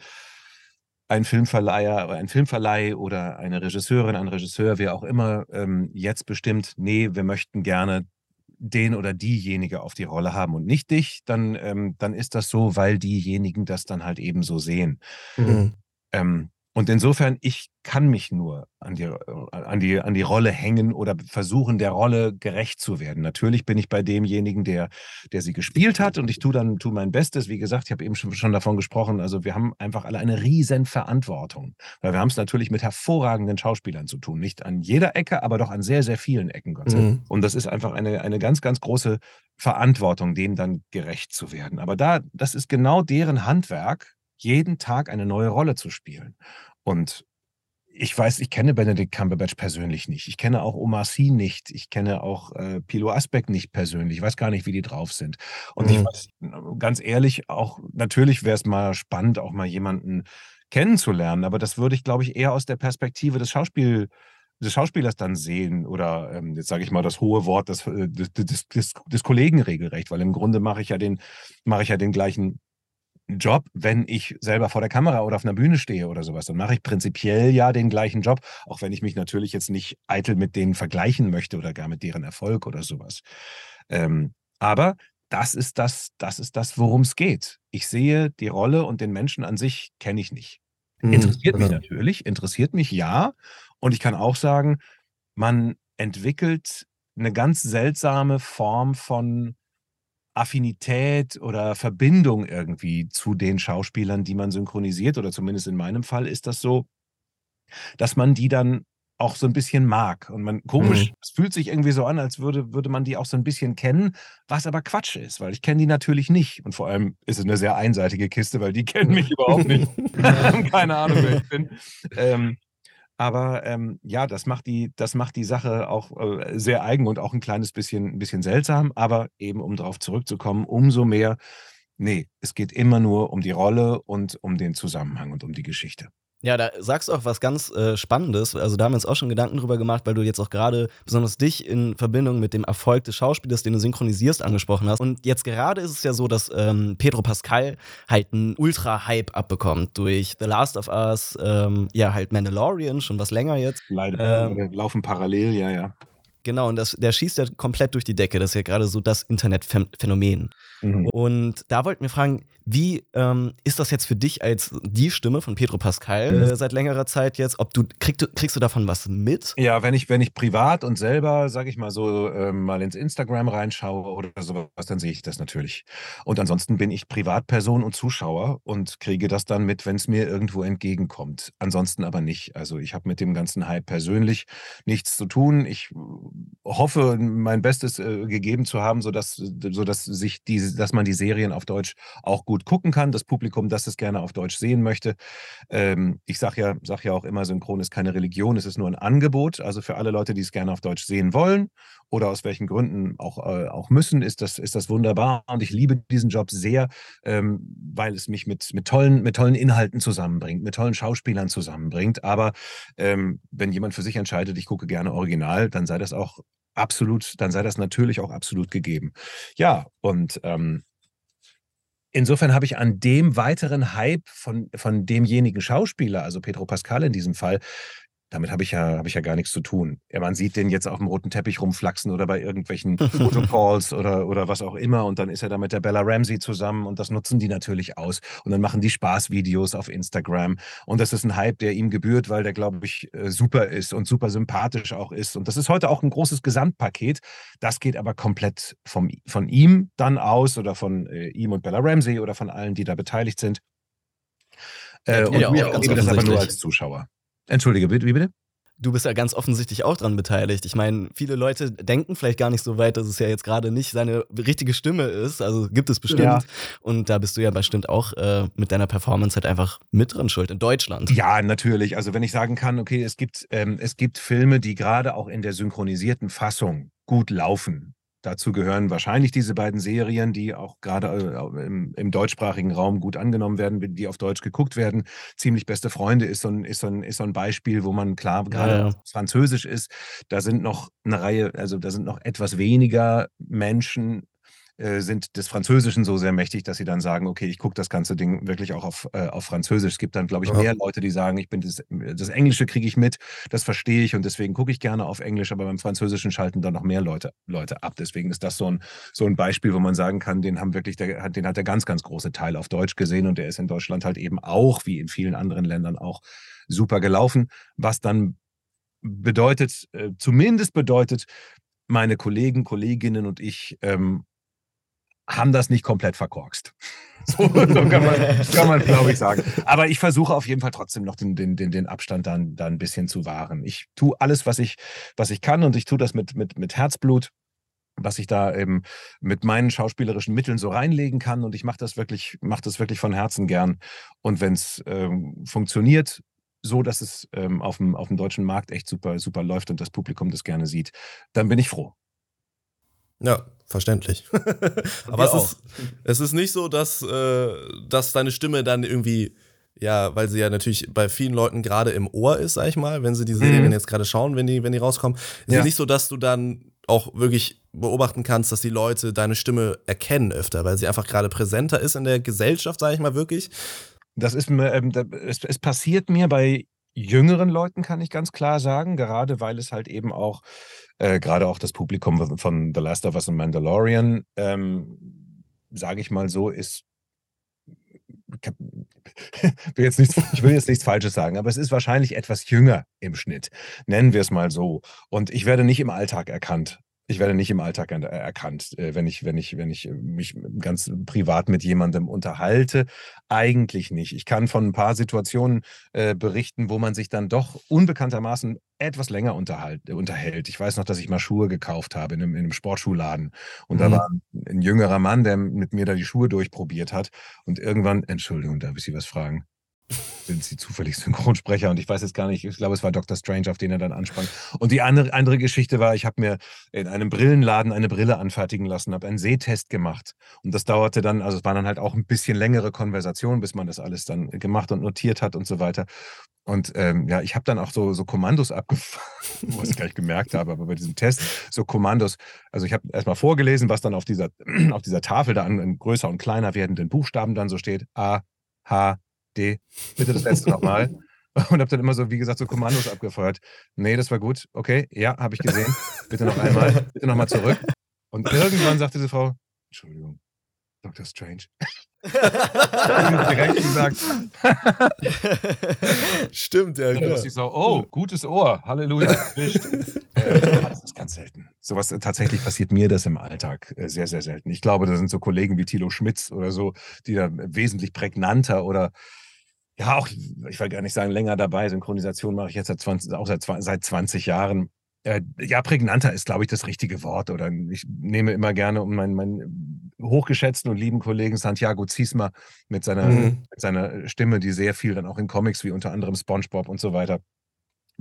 ein Filmverleiher oder ein Filmverleih oder eine Regisseurin, ein Regisseur, wer auch immer, ähm, jetzt bestimmt, nee, wir möchten gerne den oder diejenige auf die Rolle haben und nicht dich, dann, ähm, dann ist das so, weil diejenigen das dann halt eben so sehen. Mhm. Ähm, und insofern, ich kann mich nur an die, an, die, an die Rolle hängen oder versuchen, der Rolle gerecht zu werden. Natürlich bin ich bei demjenigen, der, der sie gespielt hat und ich tue dann tue mein Bestes. Wie gesagt, ich habe eben schon, schon davon gesprochen. Also wir haben einfach alle eine riesen Verantwortung. Weil wir haben es natürlich mit hervorragenden Schauspielern zu tun. Nicht an jeder Ecke, aber doch an sehr, sehr vielen Ecken, Gott sei Dank. Mhm. Und das ist einfach eine, eine ganz, ganz große Verantwortung, denen dann gerecht zu werden. Aber da, das ist genau deren Handwerk, jeden Tag eine neue Rolle zu spielen. Und ich weiß, ich kenne Benedict Cumberbatch persönlich nicht. Ich kenne auch Omar Sy nicht. Ich kenne auch äh, Pilo Asbeck nicht persönlich. Ich weiß gar nicht, wie die drauf sind. Und ich Mhm. weiß, ganz ehrlich, auch natürlich wäre es mal spannend, auch mal jemanden kennenzulernen. Aber das würde ich, glaube ich, eher aus der Perspektive des Schauspiel des Schauspielers dann sehen oder ähm, jetzt sage ich mal das hohe Wort des, äh, des, des, des, des Kollegen regelrecht, weil im Grunde mache ich ja den mache ich ja den gleichen Job, wenn ich selber vor der Kamera oder auf einer Bühne stehe oder sowas, dann mache ich prinzipiell ja den gleichen Job, auch wenn ich mich natürlich jetzt nicht eitel mit denen vergleichen möchte oder gar mit deren Erfolg oder sowas. Ähm, aber das ist das, das ist das, worum es geht. Ich sehe die Rolle und den Menschen an sich kenne ich nicht. Mhm. Interessiert mich Ja. natürlich, interessiert mich ja. Und ich kann auch sagen, man entwickelt eine ganz seltsame Form von Affinität oder Verbindung irgendwie zu den Schauspielern, die man synchronisiert, oder zumindest in meinem Fall ist das so, dass man die dann auch so ein bisschen mag. Und man, komisch, Mhm. es fühlt sich irgendwie so an, als würde, würde man die auch so ein bisschen kennen, was aber Quatsch ist, weil ich kenne die natürlich nicht. Und vor allem ist es eine sehr einseitige Kiste, weil die kennen mich überhaupt nicht. keine Ahnung, wer ich bin. Ähm, aber ähm, ja, das macht die, das macht die Sache auch äh, sehr eigen und auch ein kleines bisschen, ein bisschen seltsam. Aber eben, um darauf zurückzukommen, umso mehr, nee, es geht immer nur um die Rolle und um den Zusammenhang und um die Geschichte. Ja, da sagst du auch was ganz äh, Spannendes. Also da haben wir uns auch schon Gedanken drüber gemacht, weil du jetzt auch gerade besonders dich in Verbindung mit dem Erfolg des Schauspielers, den du synchronisierst, angesprochen hast. Und jetzt gerade ist es ja so, dass ähm, Pedro Pascal halt einen Ultra-Hype abbekommt durch The Last of Us, ähm, ja halt Mandalorian, schon was länger jetzt. Leider, ähm, laufen parallel, ja, ja. Genau, und das, der schießt ja komplett durch die Decke. Das ist ja gerade so das Internetphänomen. Mhm. Und da wollten wir fragen, wie ähm, ist das jetzt für dich als die Stimme von Pedro Pascal mhm. äh, seit längerer Zeit jetzt? Ob du, krieg, kriegst du davon was mit? Ja, wenn ich, wenn ich privat und selber, sag ich mal so, ähm, mal ins Instagram reinschaue oder sowas, dann sehe ich das natürlich. Und ansonsten bin ich Privatperson und Zuschauer und kriege das dann mit, wenn es mir irgendwo entgegenkommt. Ansonsten aber nicht. Also ich habe mit dem ganzen Hype persönlich nichts zu tun. Ich hoffe, mein Bestes äh, gegeben zu haben, sodass, sodass sich diese dass man die Serien auf Deutsch auch gut gucken kann. Das Publikum, das es gerne auf Deutsch sehen möchte. Ähm, ich sage ja, sag ja auch immer, Synchron ist keine Religion, es ist nur ein Angebot. Also für alle Leute, die es gerne auf Deutsch sehen wollen oder aus welchen Gründen auch, äh, auch müssen, ist das, ist das wunderbar. Und ich liebe diesen Job sehr, ähm, weil es mich mit, mit, tollen, mit tollen Inhalten zusammenbringt, mit tollen Schauspielern zusammenbringt. Aber ähm, wenn jemand für sich entscheidet, ich gucke gerne original, dann sei das auch absolut, dann sei das natürlich auch absolut gegeben. Ja, und ähm, insofern habe ich an dem weiteren Hype von, von demjenigen Schauspieler, also Pedro Pascal in diesem Fall, damit habe ich, ja, hab ich ja gar nichts zu tun. Ja, man sieht den jetzt auf dem roten Teppich rumflaxen oder bei irgendwelchen Fotocalls oder, oder was auch immer. Und dann ist er da mit der Bella Ramsey zusammen und das nutzen die natürlich aus. Und dann machen die Spaßvideos auf Instagram. Und das ist ein Hype, der ihm gebührt, weil der, glaube ich, äh, super ist und super sympathisch auch ist. Und das ist heute auch ein großes Gesamtpaket. Das geht aber komplett vom, von ihm dann aus oder von äh, ihm und Bella Ramsey oder von allen, die da beteiligt sind. Äh, ja, und wir das aber nur als Zuschauer. Entschuldige, wie bitte? Du bist ja ganz offensichtlich auch dran beteiligt. Ich meine, viele Leute denken vielleicht gar nicht so weit, dass es ja jetzt gerade nicht seine richtige Stimme ist. Also gibt es bestimmt. Ja. Und da bist du ja bestimmt auch äh, mit deiner Performance halt einfach mit dran schuld in Deutschland. Ja, natürlich. Also wenn ich sagen kann, okay, es gibt, ähm, es gibt Filme, die gerade auch in der synchronisierten Fassung gut laufen. Dazu gehören wahrscheinlich diese beiden Serien, die auch gerade äh, im, im, deutschsprachigen Raum gut angenommen werden, die auf Deutsch geguckt werden. Ziemlich beste Freunde ist so ein, ist so ein, ist so ein Beispiel, wo man klar gerade ja, ja. Französisch ist. Da sind noch eine Reihe, also da sind noch etwas weniger Menschen äh, sind des Französischen so sehr mächtig, dass sie dann sagen, okay, ich gucke das ganze Ding wirklich auch auf, äh, auf Französisch. Es gibt dann, glaube ich, mehr Leute, die sagen, ich bin das, das Englische kriege ich mit, das verstehe ich und deswegen gucke ich gerne auf Englisch, aber beim Französischen schalten dann noch mehr Leute, Leute ab. Deswegen ist das so ein, so ein Beispiel, wo man sagen kann, den haben wirklich, der, den hat der ganz, ganz große Teil auf Deutsch gesehen und der ist in Deutschland halt eben auch, wie in vielen anderen Ländern auch, super gelaufen, was dann bedeutet, äh, zumindest bedeutet, meine Kollegen, Kolleginnen und ich ähm, haben das nicht komplett verkorkst. So, so kann man, kann man glaube ich, sagen. Aber ich versuche auf jeden Fall trotzdem noch den, den, den Abstand dann, dann ein bisschen zu wahren. Ich tue alles, was ich, was ich kann und ich tue das mit, mit, mit Herzblut was ich da eben mit meinen schauspielerischen Mitteln so reinlegen kann. Und ich mache das wirklich, mache das wirklich von Herzen gern. Und wenn es ähm, funktioniert, so dass es ähm, auf, dem, auf dem deutschen Markt echt super, super läuft und das Publikum das gerne sieht, dann bin ich froh. Ja, verständlich. Aber es ist, es ist nicht so, dass, äh, dass deine Stimme dann irgendwie, ja, weil sie ja natürlich bei vielen Leuten gerade im Ohr ist, sag ich mal, wenn sie die Serien mhm. jetzt gerade schauen, wenn die, wenn die rauskommen, ist ja. es nicht so, dass du dann auch wirklich beobachten kannst, dass die Leute deine Stimme erkennen öfter, weil sie einfach gerade präsenter ist in der Gesellschaft, sag ich mal wirklich. Das ist mir, ähm, es, es passiert mir bei jüngeren Leuten, kann ich ganz klar sagen, gerade weil es halt eben auch äh, gerade auch das Publikum von The Last of Us und Mandalorian, ähm, sage ich mal so, ist will jetzt nichts, ich will jetzt nichts Falsches sagen, aber es ist wahrscheinlich etwas jünger im Schnitt. Nennen wir es mal so. Und ich werde nicht im Alltag erkannt ich werde nicht im Alltag erkannt, äh, wenn ich, wenn ich, wenn ich mich ganz privat mit jemandem unterhalte. Eigentlich nicht. Ich kann von ein paar Situationen äh, berichten, wo man sich dann doch unbekanntermaßen etwas länger unterhalt, unterhält. Ich weiß noch, dass ich mal Schuhe gekauft habe in einem, in einem Sportschuhladen. Und mhm. da war ein, ein, jüngerer Mann, der mit mir da die Schuhe durchprobiert hat. Und irgendwann, Entschuldigung, darf ich Sie was fragen? Sind sie zufällig Synchronsprecher und ich weiß jetzt gar nicht, ich glaube, es war Dr. Strange, auf den er dann ansprang. Und die andere, andere Geschichte war, ich habe mir in einem Brillenladen eine Brille anfertigen lassen, habe einen Sehtest gemacht und das dauerte dann, also es waren dann halt auch ein bisschen längere Konversationen, bis man das alles dann gemacht und notiert hat und so weiter. Und ähm, ja, ich habe dann auch so, so Kommandos abgefahren, was ich gar nicht gemerkt habe, aber bei diesem Test so Kommandos. Also ich habe erstmal vorgelesen, was dann auf dieser, auf dieser Tafel da an, an größer und kleiner werdenden Buchstaben dann so steht. A, H, D. Bitte das letzte nochmal. Und habe dann immer so, wie gesagt, so Kommandos abgefeuert. Nee, das war gut. Okay, ja, habe ich gesehen. Bitte noch einmal. Bitte nochmal zurück. Und irgendwann sagte diese Frau, Entschuldigung, Dr. Strange. direkt gesagt. Stimmt, ja. Dann ich so, oh, gutes Ohr, Halleluja. äh, das ist ganz selten. Sowas äh, tatsächlich passiert mir das im Alltag äh, sehr, sehr selten. Ich glaube, da sind so Kollegen wie Thilo Schmitz oder so, die da wesentlich prägnanter oder ja, auch, ich will gar nicht sagen, länger dabei. Synchronisation mache ich jetzt seit 20, auch seit, seit 20 Jahren. Äh, ja, prägnanter ist, glaube ich, das richtige Wort. Oder ich nehme immer gerne um meinen, meinen hochgeschätzten und lieben Kollegen Santiago Ziesma mit seiner, mhm. mit seiner Stimme, die sehr viel dann auch in Comics wie unter anderem SpongeBob und so weiter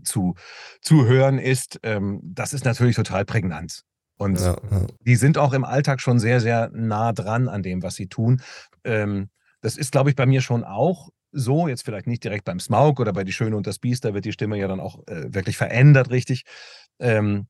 zu, zu hören ist. Ähm, das ist natürlich total prägnant. Und ja, ja. die sind auch im Alltag schon sehr, sehr nah dran an dem, was sie tun. Ähm, das ist, glaube ich, bei mir schon auch so, jetzt vielleicht nicht direkt beim Smaug oder bei Die Schöne und das Biest, da wird die Stimme ja dann auch äh, wirklich verändert, richtig. Ähm,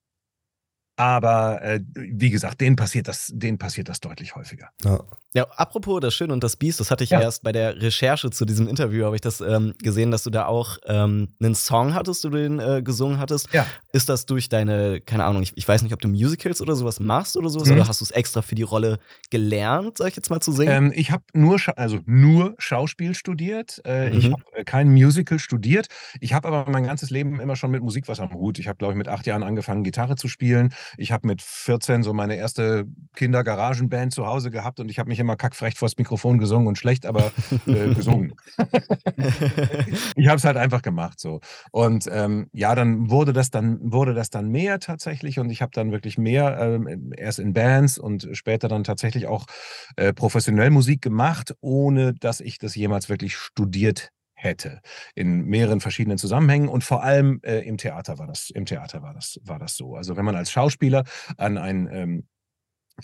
aber äh, wie gesagt, denen passiert das, denen passiert das deutlich häufiger. Ja. Ja, apropos das Schön und das Biest, das hatte ich ja. erst bei der Recherche zu diesem Interview, habe ich das ähm, gesehen, dass du da auch ähm, einen Song hattest, du den äh, gesungen hattest. Ja. Ist das durch deine, keine Ahnung, ich, ich weiß nicht, ob du Musicals oder sowas machst oder sowas, mhm. oder hast du es extra für die Rolle gelernt, sag ich jetzt mal zu singen? Ähm, ich habe nur, also nur Schauspiel studiert. Äh, mhm. Ich habe äh, kein Musical studiert. Ich habe aber mein ganzes Leben immer schon mit Musik was am Hut. Ich habe, glaube ich, mit acht Jahren angefangen, Gitarre zu spielen. Ich habe mit 14 so meine erste Kindergaragenband zu Hause gehabt und ich habe mich immer kackfrech vors Mikrofon gesungen und schlecht, aber äh, gesungen. ich habe es halt einfach gemacht so. Und ähm, ja, dann wurde das dann wurde das dann mehr tatsächlich und ich habe dann wirklich mehr ähm, erst in Bands und später dann tatsächlich auch äh, professionell Musik gemacht, ohne dass ich das jemals wirklich studiert hätte in mehreren verschiedenen Zusammenhängen und vor allem äh, im Theater war das im Theater war das war das so also wenn man als Schauspieler an ein ähm,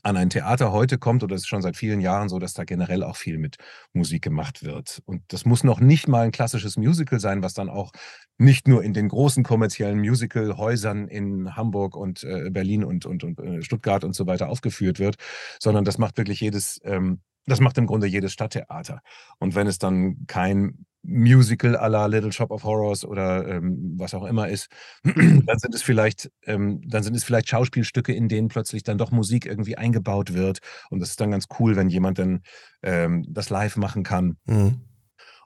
an ein Theater heute kommt, oder es ist schon seit vielen Jahren so, dass da generell auch viel mit Musik gemacht wird. Und das muss noch nicht mal ein klassisches Musical sein, was dann auch nicht nur in den großen kommerziellen Musical-Häusern in Hamburg und äh, Berlin und, und, und äh, Stuttgart und so weiter aufgeführt wird, sondern das macht wirklich jedes, ähm, das macht im Grunde jedes Stadttheater. Und wenn es dann kein Musical à la Little Shop of Horrors oder ähm, was auch immer ist, dann sind es vielleicht, ähm, dann sind es vielleicht Schauspielstücke, in denen plötzlich dann doch Musik irgendwie eingebaut wird. Und das ist dann ganz cool, wenn jemand dann ähm, das live machen kann. Mhm.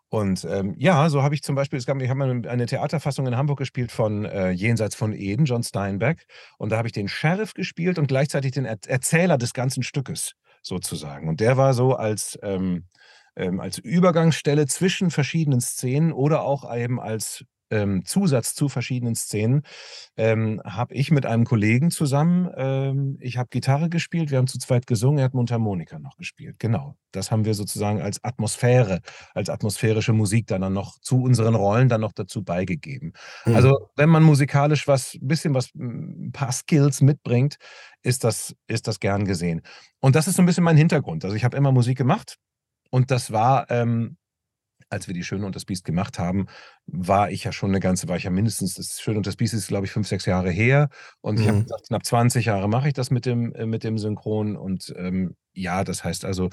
Und ähm, ja, so habe ich zum Beispiel, es gab, ich habe eine Theaterfassung in Hamburg gespielt von äh, Jenseits von Eden, John Steinbeck. Und da habe ich den Sheriff gespielt und gleichzeitig den er Erzähler des ganzen Stückes sozusagen. Und der war so als, ähm, als Übergangsstelle zwischen verschiedenen Szenen oder auch eben als ähm, Zusatz zu verschiedenen Szenen, ähm, habe ich mit einem Kollegen zusammen, ähm, ich habe Gitarre gespielt, wir haben zu zweit gesungen, er hat Mundharmonika noch gespielt. Genau, das haben wir sozusagen als Atmosphäre, als atmosphärische Musik dann, dann noch zu unseren Rollen dann noch dazu beigegeben. Mhm. Also wenn man musikalisch was, ein bisschen was, ein paar Skills mitbringt, ist das, ist das gern gesehen. Und das ist so ein bisschen mein Hintergrund. Also ich habe immer Musik gemacht, und das war, ähm, als wir die Schöne und das Biest gemacht haben, war ich ja schon eine ganze, war ich ja mindestens, das Schöne und das Biest ist, glaube ich, fünf, sechs Jahre her. Und mhm. ich habe gesagt, knapp 20 Jahre mache ich das mit dem, äh, mit dem Synchron. Und ähm, ja, das heißt also,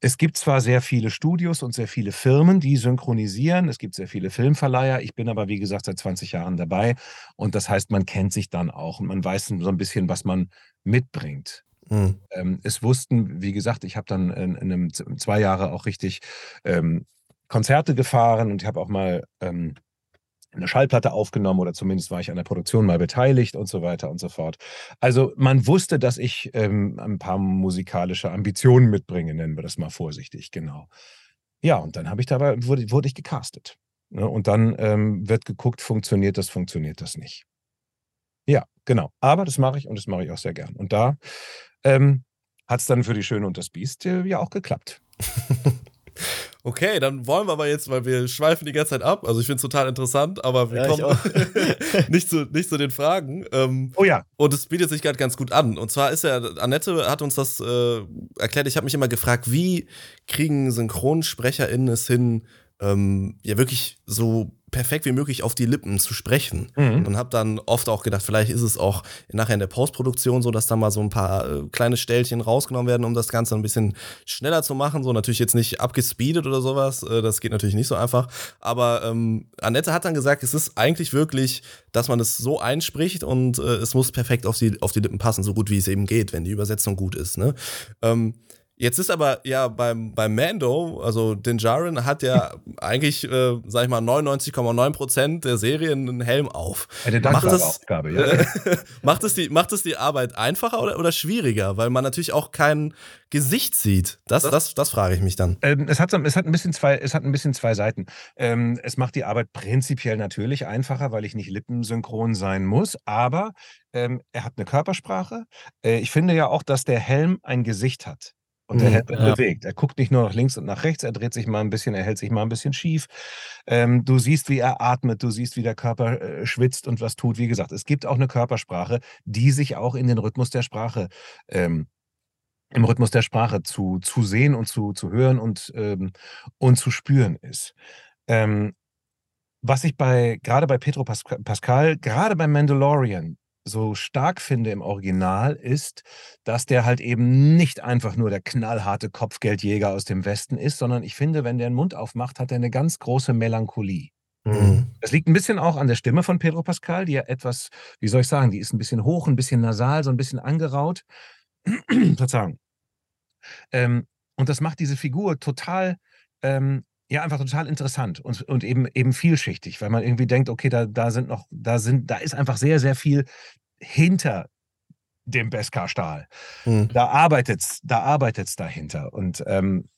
es gibt zwar sehr viele Studios und sehr viele Firmen, die synchronisieren. Es gibt sehr viele Filmverleiher. Ich bin aber, wie gesagt, seit 20 Jahren dabei. Und das heißt, man kennt sich dann auch und man weiß so ein bisschen, was man mitbringt. Mhm. Ähm, es wussten, wie gesagt, ich habe dann in, in, einem zwei Jahre auch richtig ähm, Konzerte gefahren und ich habe auch mal ähm, eine Schallplatte aufgenommen oder zumindest war ich an der Produktion mal beteiligt und so weiter und so fort. Also man wusste, dass ich ähm, ein paar musikalische Ambitionen mitbringe, nennen wir das mal vorsichtig, genau. Ja, und dann habe ich dabei, wurde, wurde ich gecastet. Ne? Und dann ähm, wird geguckt, funktioniert das, funktioniert das nicht. Ja, genau. Aber das mache ich und das mache ich auch sehr gern. Und da ähm, hat es dann für die Schöne und das Biest äh, ja auch geklappt. Okay, dann wollen wir aber jetzt, weil wir schweifen die ganze Zeit ab. Also ich finde es total interessant, aber wir ja, kommen nicht, zu, nicht zu den Fragen. Ähm, oh ja. Und es bietet sich gerade ganz gut an. Und zwar ist ja, Annette hat uns das äh, erklärt. Ich habe mich immer gefragt, wie kriegen SynchronsprecherInnen es hin, ähm, ja wirklich so perfekt wie möglich auf die Lippen zu sprechen. Mhm. Und habe dann oft auch gedacht, vielleicht ist es auch nachher in der Postproduktion so, dass da mal so ein paar äh, kleine Stellchen rausgenommen werden, um das Ganze ein bisschen schneller zu machen. So natürlich jetzt nicht abgespeedet oder sowas. Äh, das geht natürlich nicht so einfach. Aber ähm, Annette hat dann gesagt, es ist eigentlich wirklich, dass man es so einspricht und äh, es muss perfekt auf die, auf die Lippen passen, so gut wie es eben geht, wenn die Übersetzung gut ist. Ne? Ähm, Jetzt ist aber ja beim, beim Mando, also Din Djarin hat ja eigentlich, äh, sag ich mal, 99,9% der Serien einen Helm auf. Eine dankbare macht Aufgabe, ja. macht, es die, macht es die Arbeit einfacher oder, oder schwieriger? Weil man natürlich auch kein Gesicht sieht. Das, das, das, das frage ich mich dann. Ähm, es, hat, es, hat ein bisschen zwei, es hat ein bisschen zwei Seiten. Ähm, es macht die Arbeit prinzipiell natürlich einfacher, weil ich nicht lippensynchron sein muss, aber ähm, er hat eine Körpersprache. Äh, ich finde ja auch, dass der Helm ein Gesicht hat. Und er mhm, ja. bewegt. Er guckt nicht nur nach links und nach rechts, er dreht sich mal ein bisschen, er hält sich mal ein bisschen schief. Ähm, du siehst, wie er atmet, du siehst, wie der Körper äh, schwitzt und was tut. Wie gesagt, es gibt auch eine Körpersprache, die sich auch in den Rhythmus der Sprache, ähm, im Rhythmus der Sprache zu, zu sehen und zu, zu hören und, ähm, und zu spüren ist. Ähm, was ich bei, gerade bei Petro Pascal, gerade beim Mandalorian, so stark finde im Original, ist, dass der halt eben nicht einfach nur der knallharte Kopfgeldjäger aus dem Westen ist, sondern ich finde, wenn der den Mund aufmacht, hat er eine ganz große Melancholie. Mhm. Das liegt ein bisschen auch an der Stimme von Pedro Pascal, die ja etwas, wie soll ich sagen, die ist ein bisschen hoch, ein bisschen nasal, so ein bisschen angeraut. Verzeihung. Ähm, und das macht diese Figur total ähm, ja, einfach total interessant und, und eben, eben vielschichtig, weil man irgendwie denkt, okay, da, da sind noch, da sind, da ist einfach sehr, sehr viel hinter dem Beskar-Stahl. Hm. Da arbeitet es da arbeitet's dahinter. Und ähm,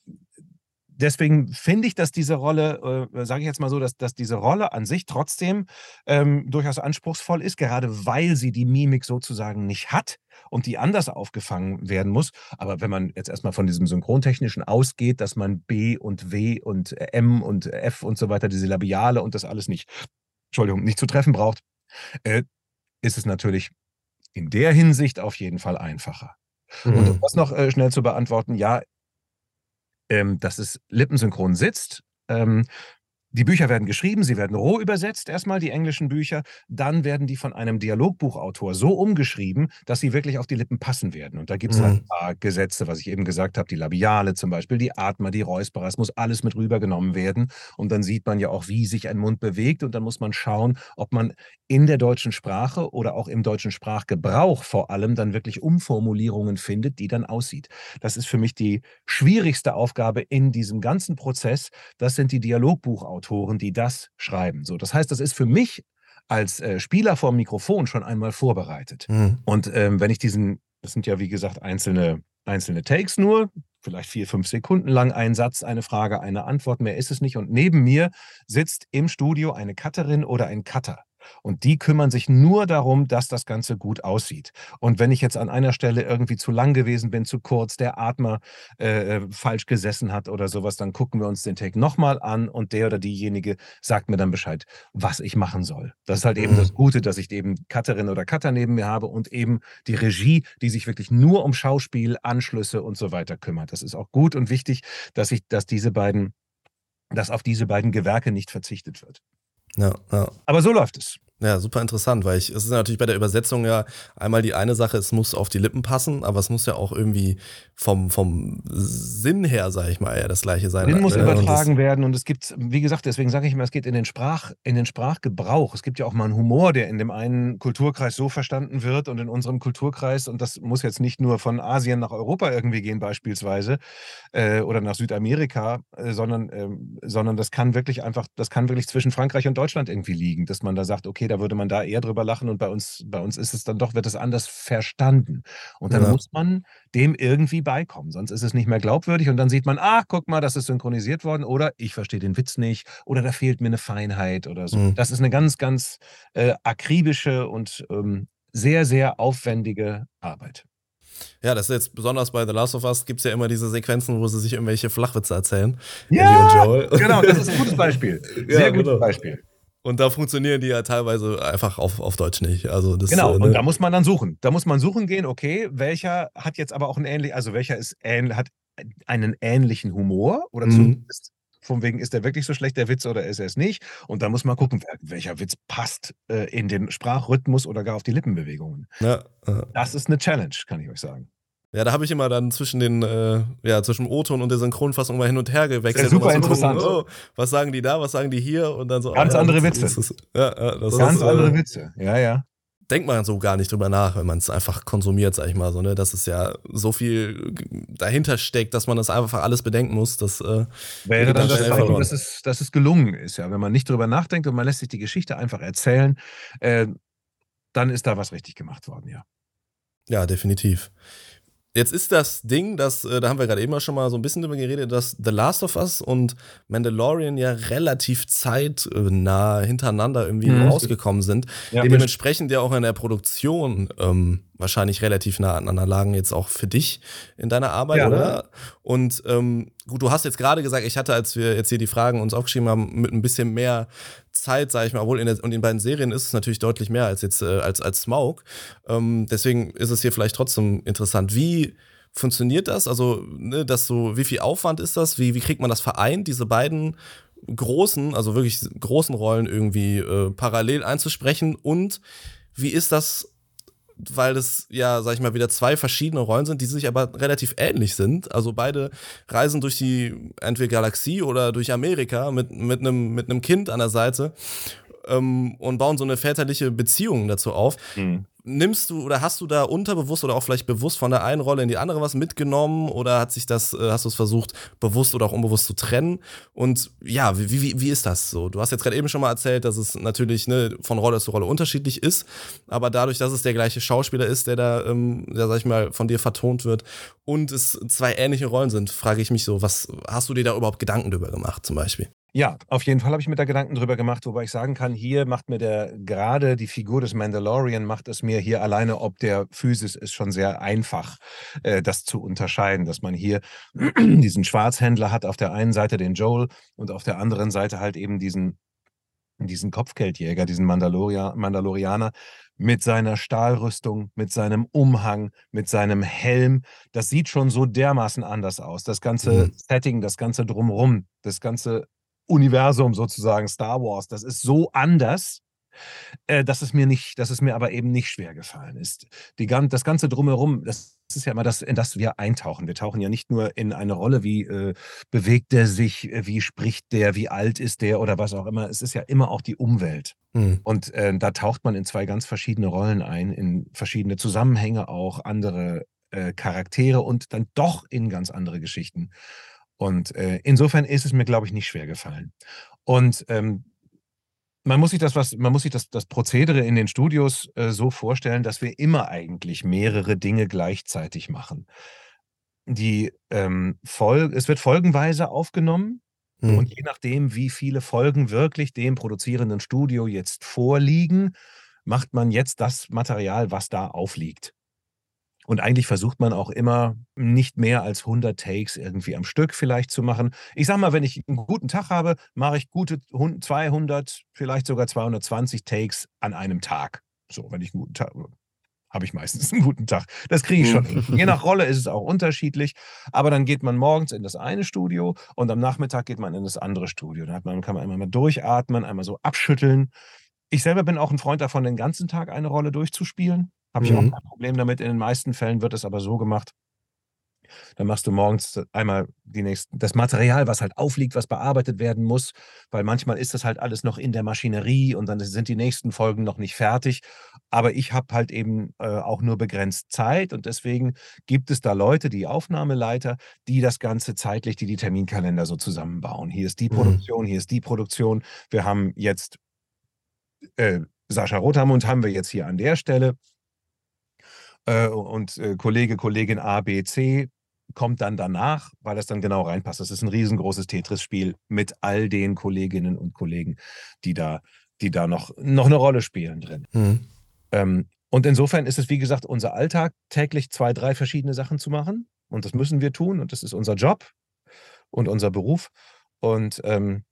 deswegen finde ich, dass diese Rolle, äh, sage ich jetzt mal so, dass, dass diese Rolle an sich trotzdem ähm, durchaus anspruchsvoll ist, gerade weil sie die Mimik sozusagen nicht hat und die anders aufgefangen werden muss. Aber wenn man jetzt erstmal von diesem Synchrontechnischen ausgeht, dass man B und W und M und F und so weiter, diese Labiale und das alles nicht, Entschuldigung, nicht zu treffen braucht, äh, ist es natürlich in der Hinsicht auf jeden Fall einfacher. Mhm. Und um das noch äh, schnell zu beantworten, ja, ähm, dass es lippensynchron sitzt. Ähm, die Bücher werden geschrieben, sie werden roh übersetzt, erstmal die englischen Bücher, dann werden die von einem Dialogbuchautor so umgeschrieben, dass sie wirklich auf die Lippen passen werden. Und da gibt es mhm. ein paar Gesetze, was ich eben gesagt habe, die Labiale zum Beispiel, die Atmer, die Räusperer, es muss alles mit rübergenommen werden. Und dann sieht man ja auch, wie sich ein Mund bewegt und dann muss man schauen, ob man in der deutschen Sprache oder auch im deutschen Sprachgebrauch vor allem dann wirklich Umformulierungen findet, die dann aussieht. Das ist für mich die schwierigste Aufgabe in diesem ganzen Prozess. Das sind die Dialogbuchautoren. Autoren, die das schreiben. So, das heißt, das ist für mich als äh, Spieler vor dem Mikrofon schon einmal vorbereitet. Mhm. Und ähm, wenn ich diesen, das sind ja wie gesagt einzelne, einzelne Takes nur, vielleicht vier, fünf Sekunden lang ein Satz, eine Frage, eine Antwort, mehr ist es nicht. Und neben mir sitzt im Studio eine Cutterin oder ein Cutter. Und die kümmern sich nur darum, dass das Ganze gut aussieht. Und wenn ich jetzt an einer Stelle irgendwie zu lang gewesen bin, zu kurz, der Atmer äh, äh, falsch gesessen hat oder sowas, dann gucken wir uns den Take nochmal an und der oder diejenige sagt mir dann Bescheid, was ich machen soll. Das ist halt eben das mhm. Gute, dass ich eben Cutterin oder Cutter neben mir habe und eben die Regie, die sich wirklich nur um Schauspiel, Anschlüsse und so weiter kümmert. Das ist auch gut und wichtig, dass ich, dass diese beiden, dass auf diese beiden Gewerke nicht verzichtet wird. Ja, ja. Aber so läuft es. Ja, super interessant, weil ich, es ist natürlich bei der Übersetzung ja einmal die eine Sache, es muss auf die Lippen passen, aber es muss ja auch irgendwie vom, vom Sinn her, sage ich mal, ja das gleiche sein. Sinn muss ne? übertragen und werden und es gibt, wie gesagt, deswegen sage ich immer, es geht in den Sprach, in den Sprachgebrauch. Es gibt ja auch mal einen Humor, der in dem einen Kulturkreis so verstanden wird und in unserem Kulturkreis, und das muss jetzt nicht nur von Asien nach Europa irgendwie gehen, beispielsweise, äh, oder nach Südamerika, äh, sondern, äh, sondern das kann wirklich einfach, das kann wirklich zwischen Frankreich und Deutschland irgendwie liegen, dass man da sagt, okay, da würde man da eher drüber lachen und bei uns, bei uns ist es dann doch, wird es anders verstanden. Und dann ja. muss man dem irgendwie beikommen, sonst ist es nicht mehr glaubwürdig und dann sieht man, ach, guck mal, das ist synchronisiert worden oder ich verstehe den Witz nicht oder da fehlt mir eine Feinheit oder so. Mhm. Das ist eine ganz, ganz äh, akribische und ähm, sehr, sehr aufwendige Arbeit. Ja, das ist jetzt besonders bei The Last of Us gibt es ja immer diese Sequenzen, wo sie sich irgendwelche Flachwitze erzählen. Ja, genau, das ist ein gutes Beispiel. Sehr ja, gutes genau. Beispiel. Und da funktionieren die ja teilweise einfach auf, auf Deutsch nicht. Also das, genau, äh, ne? und da muss man dann suchen. Da muss man suchen gehen, okay, welcher hat jetzt aber auch einen ähnlichen, also welcher ist ähnlich, hat einen ähnlichen Humor oder mhm. zumindest von wegen, ist der wirklich so schlecht, der Witz, oder ist er es nicht? Und da muss man gucken, welcher Witz passt äh, in den Sprachrhythmus oder gar auf die Lippenbewegungen. Ja, ja. Das ist eine Challenge, kann ich euch sagen. Ja, da habe ich immer dann zwischen den, äh, ja, zwischen O-Ton und der Synchronfassung mal hin und her gewechselt. Ja, super interessant. Gucken, oh, was sagen die da, was sagen die hier? Und dann so. Ganz ah, ja, andere Witze. Ist, ja, das Ganz ist, andere äh, Witze. Ja, ja. Denkt man so gar nicht drüber nach, wenn man es einfach konsumiert, sag ich mal so, ne? Dass es ja so viel dahinter steckt, dass man das einfach alles bedenken muss. Das äh, wäre dann, dann das Zeichen, dass es, dass es gelungen ist, ja. Wenn man nicht drüber nachdenkt und man lässt sich die Geschichte einfach erzählen, äh, dann ist da was richtig gemacht worden, ja. Ja, definitiv. Jetzt ist das Ding, das, äh, da haben wir gerade eben schon mal so ein bisschen drüber geredet, dass The Last of Us und Mandalorian ja relativ zeitnah hintereinander irgendwie mhm. rausgekommen sind. Ja, Dementsprechend ja auch in der Produktion ähm, wahrscheinlich relativ nah aneinander lagen, jetzt auch für dich in deiner Arbeit, ja, oder? Und ähm, gut, du hast jetzt gerade gesagt, ich hatte, als wir jetzt hier die Fragen uns aufgeschrieben haben, mit ein bisschen mehr Zeit, sage ich mal, obwohl in der, und in beiden Serien ist es natürlich deutlich mehr als jetzt äh, als, als Smaug. Ähm, deswegen ist es hier vielleicht trotzdem interessant. Wie funktioniert das? Also, ne, das so, wie viel Aufwand ist das? Wie, wie kriegt man das vereint, diese beiden großen, also wirklich großen Rollen irgendwie äh, parallel einzusprechen? Und wie ist das weil das ja, sag ich mal, wieder zwei verschiedene Rollen sind, die sich aber relativ ähnlich sind. Also beide reisen durch die entweder Galaxie oder durch Amerika mit, mit, einem, mit einem Kind an der Seite ähm, und bauen so eine väterliche Beziehung dazu auf. Mhm nimmst du oder hast du da unterbewusst oder auch vielleicht bewusst von der einen Rolle in die andere was mitgenommen oder hat sich das, äh, hast du es versucht, bewusst oder auch unbewusst zu trennen? Und ja, wie, wie, wie ist das so? Du hast jetzt gerade eben schon mal erzählt, dass es natürlich ne, von Rolle zu Rolle unterschiedlich ist, aber dadurch, dass es der gleiche Schauspieler ist, der da, ähm, der, sag ich mal, von dir vertont wird und es zwei ähnliche Rollen sind, frage ich mich so, was hast du dir da überhaupt Gedanken drüber gemacht zum Beispiel? Ja, auf jeden Fall habe ich mir da Gedanken drüber gemacht, wobei ich sagen kann, hier macht mir der gerade die Figur des Mandalorian macht es mir hier alleine ob der Physis ist schon sehr einfach, äh, das zu unterscheiden, dass man hier diesen Schwarzhändler hat auf der einen Seite den Joel und auf der anderen Seite halt eben diesen diesen Kopfgeldjäger, diesen Mandaloria Mandalorianer mit seiner Stahlrüstung, mit seinem Umhang, mit seinem Helm. Das sieht schon so dermaßen anders aus. Das ganze Mhm. Setting, das ganze Drumrum, das ganze Universum sozusagen, Star Wars, das ist so anders, äh, dass es mir nicht, dass es mir aber eben nicht schwer gefallen ist. Die, das Ganze drumherum, das ist ja immer das, in das wir eintauchen. Wir tauchen ja nicht nur in eine Rolle, wie äh, bewegt der sich, äh, wie spricht der, wie alt ist der oder was auch immer. Es ist ja immer auch die Umwelt. Mhm. Und äh, da taucht man in zwei ganz verschiedene Rollen ein, in verschiedene Zusammenhänge auch, andere äh, Charaktere und dann doch in ganz andere Geschichten. Und äh, insofern ist es mir, glaube ich, nicht schwer gefallen. Und ähm, man muss sich das, was, man muss sich das, das Prozedere in den Studios äh, so vorstellen, dass wir immer eigentlich mehrere Dinge gleichzeitig machen. Die ähm, Fol es wird folgenweise aufgenommen. Hm. Und je nachdem, wie viele Folgen wirklich dem produzierenden Studio jetzt vorliegen, macht man jetzt das Material, was da aufliegt. Und eigentlich versucht man auch immer nicht mehr als 100 Takes irgendwie am Stück vielleicht zu machen. Ich sage mal, wenn ich einen guten Tag habe, mache ich gute 200, vielleicht sogar 220 Takes an einem Tag. So, wenn ich einen guten Tag habe ich meistens einen guten Tag. Das kriege ich schon. Je nach Rolle ist es auch unterschiedlich. Aber dann geht man morgens in das eine Studio und am Nachmittag geht man in das andere Studio. Dann man, kann man einmal mal durchatmen, einmal so abschütteln. Ich selber bin auch ein Freund davon, den ganzen Tag eine Rolle durchzuspielen. Habe ich auch mhm. kein Problem damit. In den meisten Fällen wird es aber so gemacht. Dann machst du morgens einmal die nächsten, das Material, was halt aufliegt, was bearbeitet werden muss, weil manchmal ist das halt alles noch in der Maschinerie und dann sind die nächsten Folgen noch nicht fertig. Aber ich habe halt eben äh, auch nur begrenzt Zeit und deswegen gibt es da Leute, die Aufnahmeleiter, die das Ganze zeitlich, die die Terminkalender so zusammenbauen. Hier ist die mhm. Produktion, hier ist die Produktion. Wir haben jetzt äh, Sascha Rothamund haben wir jetzt hier an der Stelle äh, und äh, Kollege, Kollegin A, B, C kommt dann danach, weil das dann genau reinpasst. Das ist ein riesengroßes Tetris-Spiel mit all den Kolleginnen und Kollegen, die da, die da noch, noch eine Rolle spielen drin. Mhm. Ähm, Und insofern ist es, wie gesagt, unser Alltag, täglich zwei, drei verschiedene Sachen zu machen. Und das müssen wir tun. Und das ist unser Job und unser Beruf. Und ähm,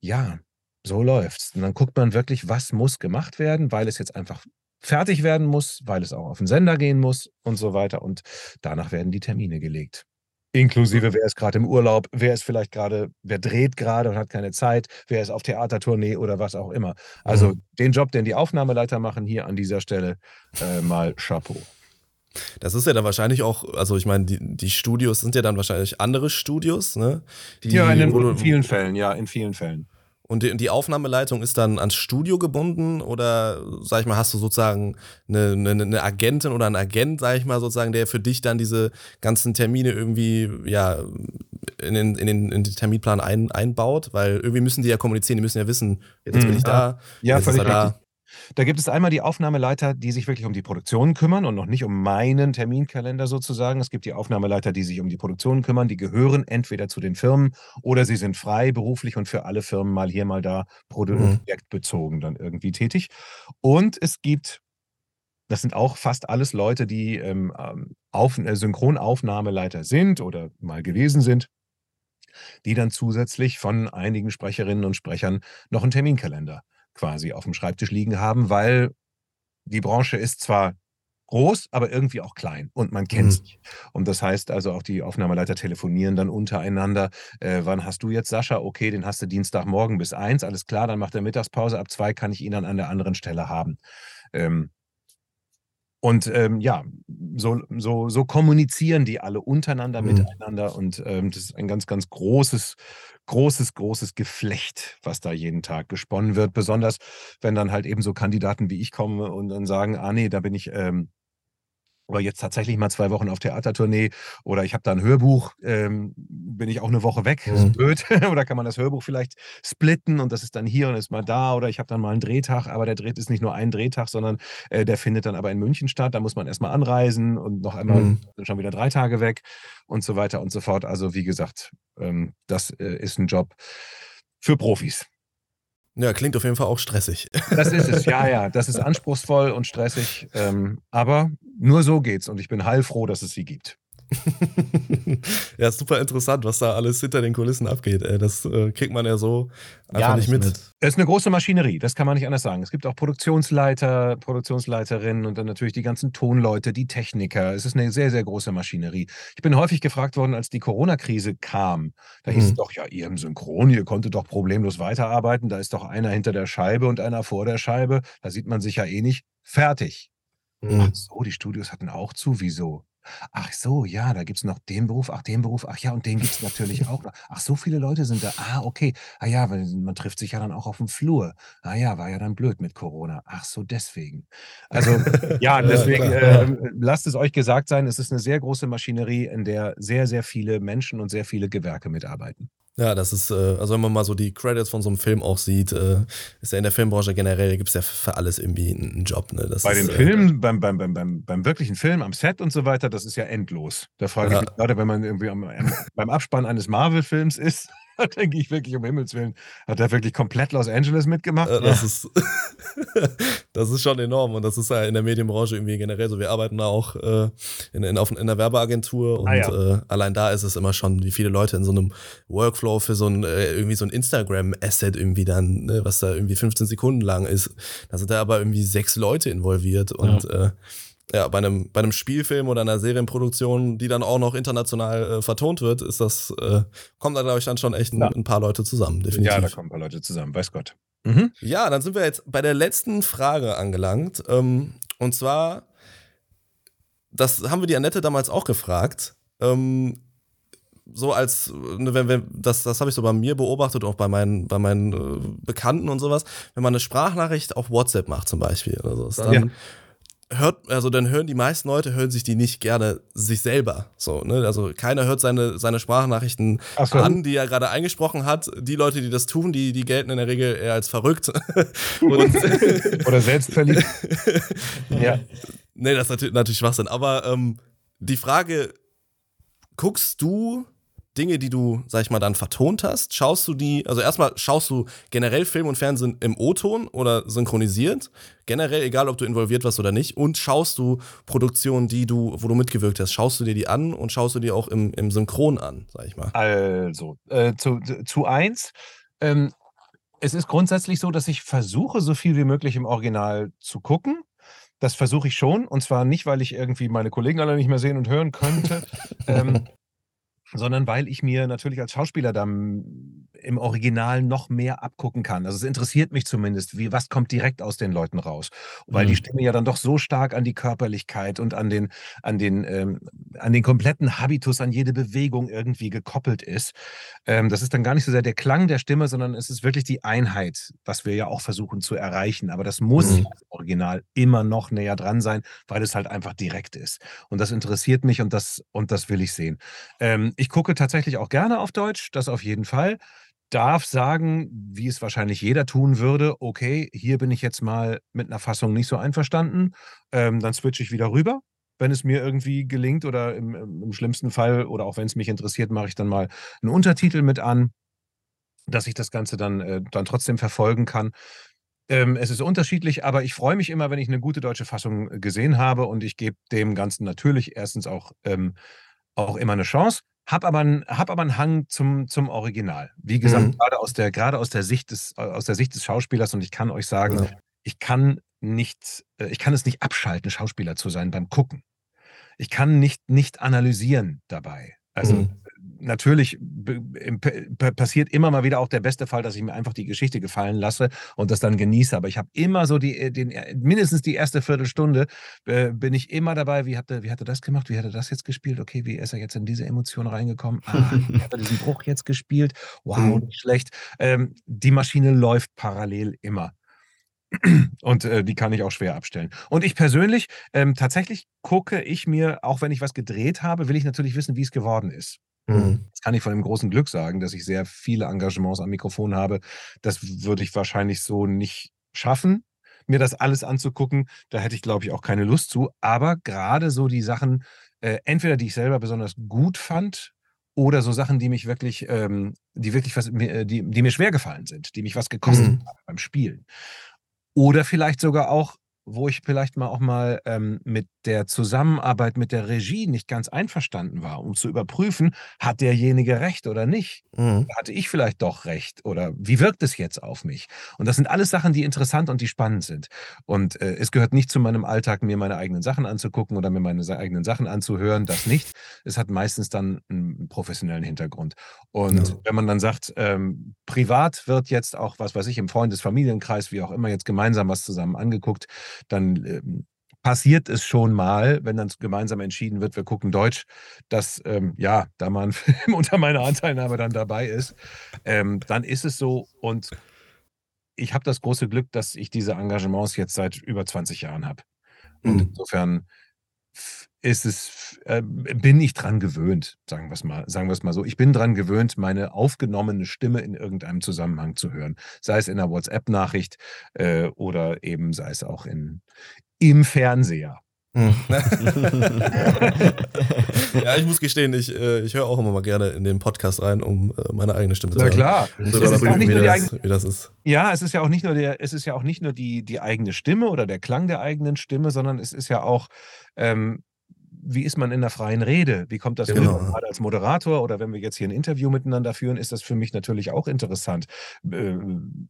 ja, so läuft's. Und dann guckt man wirklich, was muss gemacht werden, weil es jetzt einfach fertig werden muss, weil es auch auf den Sender gehen muss und so weiter. Und danach werden die Termine gelegt. Inklusive, wer ist gerade im Urlaub, wer ist vielleicht gerade, wer dreht gerade und hat keine Zeit, wer ist auf Theatertournee oder was auch immer. Also mhm. den Job, den die Aufnahmeleiter machen, hier an dieser Stelle äh, mal Chapeau. Das ist ja dann wahrscheinlich auch, also ich meine, die, die Studios sind ja dann wahrscheinlich andere Studios, ne? Die, ja, in, in vielen Fällen, ja, in vielen Fällen. Und die, Aufnahmeleitung ist dann ans Studio gebunden oder, sag ich mal, hast du sozusagen eine, eine, eine, Agentin oder einen Agent, sag ich mal, sozusagen, der für dich dann diese ganzen Termine irgendwie, ja, in den, in den, in den Terminplan ein, einbaut? Weil irgendwie müssen die ja kommunizieren, die müssen ja wissen, jetzt bin ich mhm. da, ja, völlig ist er da. Da gibt es einmal die Aufnahmeleiter, die sich wirklich um die Produktion kümmern und noch nicht um meinen Terminkalender sozusagen. Es gibt die Aufnahmeleiter, die sich um die Produktion kümmern. Die gehören entweder zu den Firmen oder sie sind frei beruflich und für alle Firmen mal hier, mal da mhm. projektbezogen dann irgendwie tätig. Und es gibt das sind auch fast alles Leute, die ähm, ähm auf, äh, Synchronaufnahmeleiter sind oder mal gewesen sind, die dann zusätzlich von einigen Sprecherinnen und Sprechern noch einen Terminkalender quasi auf dem Schreibtisch liegen haben, weil die Branche ist zwar groß, aber irgendwie auch klein und man kennt mhm. sich. Und das heißt also auch die Aufnahmeleiter telefonieren dann untereinander. Äh, wann hast du jetzt Sascha? Okay, den hast du Dienstagmorgen bis eins, alles klar, dann macht er Mittagspause, ab zwei kann ich ihn dann an der anderen Stelle haben. Ähm, und ähm, ja, so, so, so kommunizieren die alle untereinander, mhm. miteinander. Und ähm, das ist ein ganz, ganz großes, großes, großes Geflecht, was da jeden Tag gesponnen wird. Besonders wenn dann halt eben so Kandidaten wie ich kommen und dann sagen, ah nee, da bin ich ähm, oder jetzt tatsächlich mal zwei Wochen auf Theatertournee oder ich habe da ein Hörbuch, ähm, bin ich auch eine Woche weg, mhm. ist blöd. oder kann man das Hörbuch vielleicht splitten und das ist dann hier und ist mal da oder ich habe dann mal einen Drehtag, aber der Dreht ist nicht nur ein Drehtag, sondern äh, der findet dann aber in München statt. Da muss man erstmal anreisen und noch einmal mhm. schon wieder drei Tage weg und so weiter und so fort. Also wie gesagt, ähm, das äh, ist ein Job für Profis. Ja, klingt auf jeden Fall auch stressig. Das ist es, ja, ja. Das ist anspruchsvoll und stressig. Ähm, aber nur so geht's und ich bin heilfroh, dass es sie gibt. ja, super interessant, was da alles hinter den Kulissen abgeht. Das äh, kriegt man ja so einfach ja, nicht mit. mit. Es ist eine große Maschinerie, das kann man nicht anders sagen. Es gibt auch Produktionsleiter, Produktionsleiterinnen und dann natürlich die ganzen Tonleute, die Techniker. Es ist eine sehr, sehr große Maschinerie. Ich bin häufig gefragt worden, als die Corona-Krise kam. Da hieß mhm. es doch, ja, ihr im Synchron, ihr konntet doch problemlos weiterarbeiten. Da ist doch einer hinter der Scheibe und einer vor der Scheibe. Da sieht man sich ja eh nicht. Fertig. Mhm. Ach so, die Studios hatten auch zu. Wieso? Ach so, ja, da gibt es noch den Beruf, ach, den Beruf, ach ja, und den gibt es natürlich auch noch. Ach, so viele Leute sind da. Ah, okay. Ah ja, weil man trifft sich ja dann auch auf dem Flur. Ah ja, war ja dann blöd mit Corona. Ach so, deswegen. Also, ja, deswegen äh, lasst es euch gesagt sein, es ist eine sehr große Maschinerie, in der sehr, sehr viele Menschen und sehr viele Gewerke mitarbeiten. Ja, das ist, äh, also wenn man mal so die Credits von so einem Film auch sieht, äh, ist ja in der Filmbranche generell, gibt es ja für alles irgendwie einen Job. Ne? Das Bei den äh, Filmen, beim, beim, beim, beim, beim wirklichen Film, am Set und so weiter, das ist ja endlos. Da frage ich ja. mich gerade, wenn man irgendwie am, beim Abspann eines Marvel-Films ist, da denke ich wirklich, um Himmels Willen, hat er wirklich komplett Los Angeles mitgemacht? Äh, das, ist, das ist schon enorm und das ist ja in der Medienbranche irgendwie generell so. Wir arbeiten da auch äh, in, in, auf, in einer Werbeagentur und ah, ja. äh, allein da ist es immer schon, wie viele Leute in so einem Workflow für so ein, äh, irgendwie so ein Instagram-Asset irgendwie dann, ne, was da irgendwie 15 Sekunden lang ist. Da sind da aber irgendwie sechs Leute involviert und ja. Ja, bei einem, bei einem Spielfilm oder einer Serienproduktion, die dann auch noch international äh, vertont wird, ist das, äh, kommen da, glaube ich, dann schon echt ein, ja. ein, paar Leute zusammen, definitiv. Ja, da kommen ein paar Leute zusammen, weiß Gott. Mhm. Ja, dann sind wir jetzt bei der letzten Frage angelangt. Ähm, und zwar, das haben wir die Annette damals auch gefragt. Ähm, so als, ne, wenn, wenn, das, das habe ich so bei mir beobachtet, auch bei meinen, bei meinen äh, Bekannten und sowas, wenn man eine Sprachnachricht auf WhatsApp macht zum Beispiel, oder so, dann ja hört, also dann hören die meisten Leute, hören sich die nicht gerne sich selber. So, ne? Also keiner hört seine, seine Sprachnachrichten so. an, die er gerade eingesprochen hat. Die Leute, die das tun, die, die gelten in der Regel eher als verrückt. Oder selbstverliebt. ja. Nee, das ist natürlich, natürlich Schwachsinn. Aber ähm, die Frage, guckst du Dinge, die du, sag ich mal, dann vertont hast, schaust du die, also erstmal schaust du generell Film und Fernsehen im O-Ton oder synchronisiert, generell egal, ob du involviert warst oder nicht, und schaust du Produktionen, die du, wo du mitgewirkt hast, schaust du dir die an und schaust du die auch im, im Synchron an, sag ich mal. Also, äh, zu, zu eins, ähm, es ist grundsätzlich so, dass ich versuche, so viel wie möglich im Original zu gucken. Das versuche ich schon. Und zwar nicht, weil ich irgendwie meine Kollegen alle nicht mehr sehen und hören könnte, ähm, sondern weil ich mir natürlich als Schauspieler dann im Original noch mehr abgucken kann. Also es interessiert mich zumindest, wie, was kommt direkt aus den Leuten raus. Weil die Mhm. Stimme ja dann doch so stark an die Körperlichkeit und an den, an den, ähm, an den kompletten Habitus, an jede Bewegung irgendwie gekoppelt ist. Ähm, das ist dann gar nicht so sehr der Klang der Stimme, sondern es ist wirklich die Einheit, was wir ja auch versuchen zu erreichen. Aber das muss Mhm. im Original immer noch näher dran sein, weil es halt einfach direkt ist. Und das interessiert mich und das, und das will ich sehen. Ähm, ich gucke tatsächlich auch gerne auf Deutsch, das auf jeden Fall. Darf sagen, wie es wahrscheinlich jeder tun würde, okay, hier bin ich jetzt mal mit einer Fassung nicht so einverstanden, ähm, dann switche ich wieder rüber. Wenn es mir irgendwie gelingt oder im, im im schlimmsten Fall oder auch wenn es mich interessiert, mache ich dann mal einen Untertitel mit an, dass ich das Ganze dann, äh, dann trotzdem verfolgen kann. Ähm, es ist unterschiedlich, aber ich freue mich immer, wenn ich eine gute deutsche Fassung äh, gesehen habe und ich gebe dem Ganzen natürlich erstens auch, ähm, auch immer eine Chance, habe aber, einen- hab aber einen Hang zum, zum Original. Wie gesagt, Mhm. gerade aus der, gerade aus der Sicht des, aus der Sicht des Schauspielers und ich kann euch sagen, Ja. ich kann nicht, äh, ich kann es nicht abschalten, Schauspieler zu sein beim Gucken. Ich kann nicht, nicht analysieren dabei. Also Mhm. Natürlich passiert immer mal wieder auch der beste Fall, dass ich mir einfach die Geschichte gefallen lasse und das dann genieße. Aber ich habe immer so die, äh, den, äh, mindestens die erste Viertelstunde äh, bin ich immer dabei, wie hat, er, wie hat er das gemacht, wie hat er das jetzt gespielt, okay, wie ist er jetzt in diese Emotion reingekommen, ah, wie hat er diesen Bruch jetzt gespielt, wow, Mhm. nicht schlecht. Ähm, die Maschine läuft parallel immer. Und äh, die kann ich auch schwer abstellen. Und ich persönlich, ähm, tatsächlich gucke ich mir, auch wenn ich was gedreht habe, will ich natürlich wissen, wie es geworden ist. Mhm. Das kann ich von dem großen Glück sagen, dass ich sehr viele Engagements am Mikrofon habe. Das würde ich wahrscheinlich so nicht schaffen, mir das alles anzugucken. Da hätte ich, glaube ich, auch keine Lust zu. Aber gerade so die Sachen, äh, entweder die ich selber besonders gut fand oder so Sachen, die mich wirklich, ähm, die wirklich was, mir- äh, die, die mir schwer gefallen sind, die mich was gekostet Mhm. haben beim Spielen. Oder vielleicht sogar auch, wo ich vielleicht mal auch mal ähm, mit der Zusammenarbeit mit der Regie nicht ganz einverstanden war, um zu überprüfen, hat derjenige recht oder nicht? Mhm. Hatte ich vielleicht doch recht? Oder wie wirkt es jetzt auf mich? Und das sind alles Sachen, die interessant und die spannend sind. Und äh, es gehört nicht zu meinem Alltag, mir meine eigenen Sachen anzugucken oder mir meine eigenen Sachen anzuhören. Das nicht. Es hat meistens dann einen professionellen Hintergrund. Und Ja. wenn man dann sagt, ähm, privat wird jetzt auch, was weiß ich, im Freundes-, Familienkreis, wie auch immer, jetzt gemeinsam was zusammen angeguckt, dann ähm, passiert es schon mal, wenn dann gemeinsam entschieden wird, wir gucken Deutsch, dass, ähm, ja, da mal ein Film unter meiner Anteilnahme dann dabei ist, ähm, dann ist es so. Und ich habe das große Glück, dass ich diese Engagements jetzt seit über 20 Jahren habe. Und Mhm. insofern ist es, äh, bin ich dran gewöhnt, sagen wir es mal, sagen wir es mal so. Ich bin dran gewöhnt, meine aufgenommene Stimme in irgendeinem Zusammenhang zu hören. Sei es in einer WhatsApp-Nachricht äh, oder eben sei es auch in, im Fernseher. Mhm. ja, ich muss gestehen, ich, äh, ich höre auch immer mal gerne in den Podcast rein, um äh, meine eigene Stimme zu Na hören. klar. Es zu ist ja auch überprüfen, nicht wie, nur die das, eigene, wie das ist. Ja, es ist ja auch nicht nur der, es ist ja auch nicht nur die, die eigene Stimme oder der Klang der eigenen Stimme, sondern es ist ja auch, ähm, wie ist man in der freien Rede? Wie kommt das Genau. rüber? Gerade als Moderator oder wenn wir jetzt hier ein Interview miteinander führen, ist das für mich natürlich auch interessant. Ähm,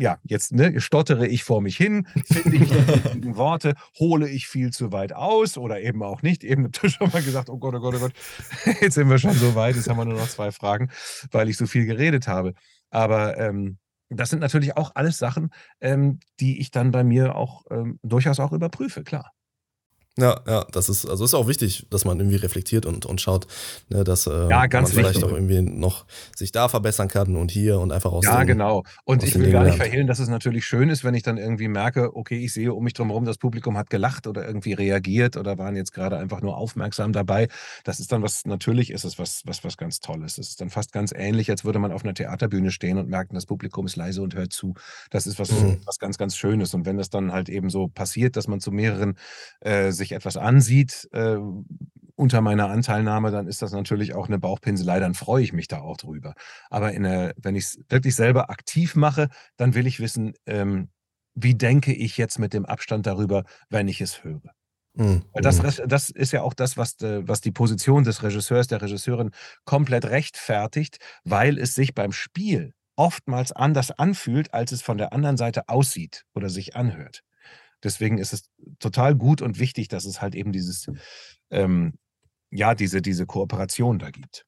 ja, jetzt ne, stottere ich vor mich hin, finde ich die richtigen Worte, hole ich viel zu weit aus oder eben auch nicht. Eben habt ihr schon mal gesagt, oh Gott, oh Gott, oh Gott, jetzt sind wir schon so weit, jetzt haben wir nur noch zwei Fragen, weil ich so viel geredet habe. Aber ähm, das sind natürlich auch alles Sachen, ähm, die ich dann bei mir auch ähm, durchaus auch überprüfe, klar. Ja, ja, das ist, also ist auch wichtig, dass man irgendwie reflektiert und, und schaut, ne, dass äh, Ja, man vielleicht wichtig. auch irgendwie noch sich da verbessern kann und hier und einfach aus Ja, den, genau. Und ich will Dingen gar nicht verhehlen, dass es natürlich schön ist, wenn ich dann irgendwie merke, okay, ich sehe um mich drumherum, das Publikum hat gelacht oder irgendwie reagiert oder waren jetzt gerade einfach nur aufmerksam dabei. Das ist dann was, natürlich ist es was, was, was ganz Tolles. Das ist dann fast ganz ähnlich, als würde man auf einer Theaterbühne stehen und merken, das Publikum ist leise und hört zu. Das ist was, Mhm. was ganz, ganz Schönes. Und wenn das dann halt eben so passiert, dass man zu mehreren äh, sich etwas ansieht, äh, unter meiner Anteilnahme, dann ist das natürlich auch eine Bauchpinselei, dann freue ich mich da auch drüber. Aber in der, wenn ich es wirklich selber aktiv mache, dann will ich wissen, ähm, wie denke ich jetzt mit dem Abstand darüber, wenn ich es höre. Mhm. Das, das, ist ja auch das, was, de, was die Position des Regisseurs, der Regisseurin komplett rechtfertigt, weil es sich beim Spiel oftmals anders anfühlt, als es von der anderen Seite aussieht oder sich anhört. Deswegen ist es total gut und wichtig, dass es halt eben dieses, ähm, ja, diese, diese Kooperation da gibt.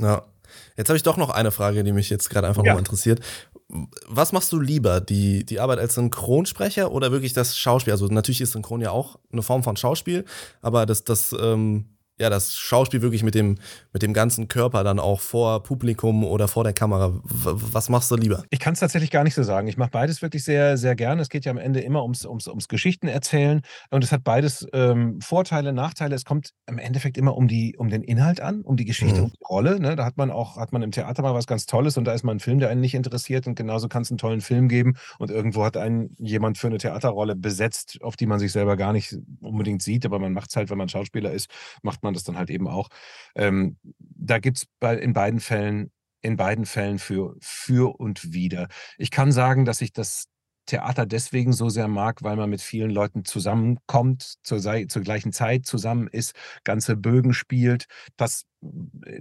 Ja. Jetzt habe ich doch noch eine Frage, die mich jetzt gerade einfach ja. noch interessiert. Was machst du lieber, die, die Arbeit als Synchronsprecher oder wirklich das Schauspiel? Also natürlich ist Synchron ja auch eine Form von Schauspiel, aber das, das ähm, ja, das Schauspiel wirklich mit dem, mit dem ganzen Körper dann auch vor Publikum oder vor der Kamera. Was machst du lieber? Ich kann es tatsächlich gar nicht so sagen. Ich mache beides wirklich sehr, sehr gerne. Es geht ja am Ende immer ums, ums, ums Geschichten erzählen und es hat beides ähm, Vorteile, Nachteile. Es kommt im Endeffekt immer um, die, um den Inhalt an, um die Geschichte, mhm. um die Rolle. Ne? Da hat man auch, hat man im Theater mal was ganz Tolles und da ist mal ein Film, der einen nicht interessiert und genauso kann es einen tollen Film geben und irgendwo hat einen jemand für eine Theaterrolle besetzt, auf die man sich selber gar nicht unbedingt sieht, aber man macht es halt, wenn man Schauspieler ist, macht man man das dann halt eben auch. Ähm, da gibt es bei, in beiden Fällen, in beiden Fällen für, für und wieder. Ich kann sagen, dass ich das Theater deswegen so sehr mag, weil man mit vielen Leuten zusammenkommt, zur, zur gleichen Zeit zusammen ist, ganze Bögen spielt. Das äh,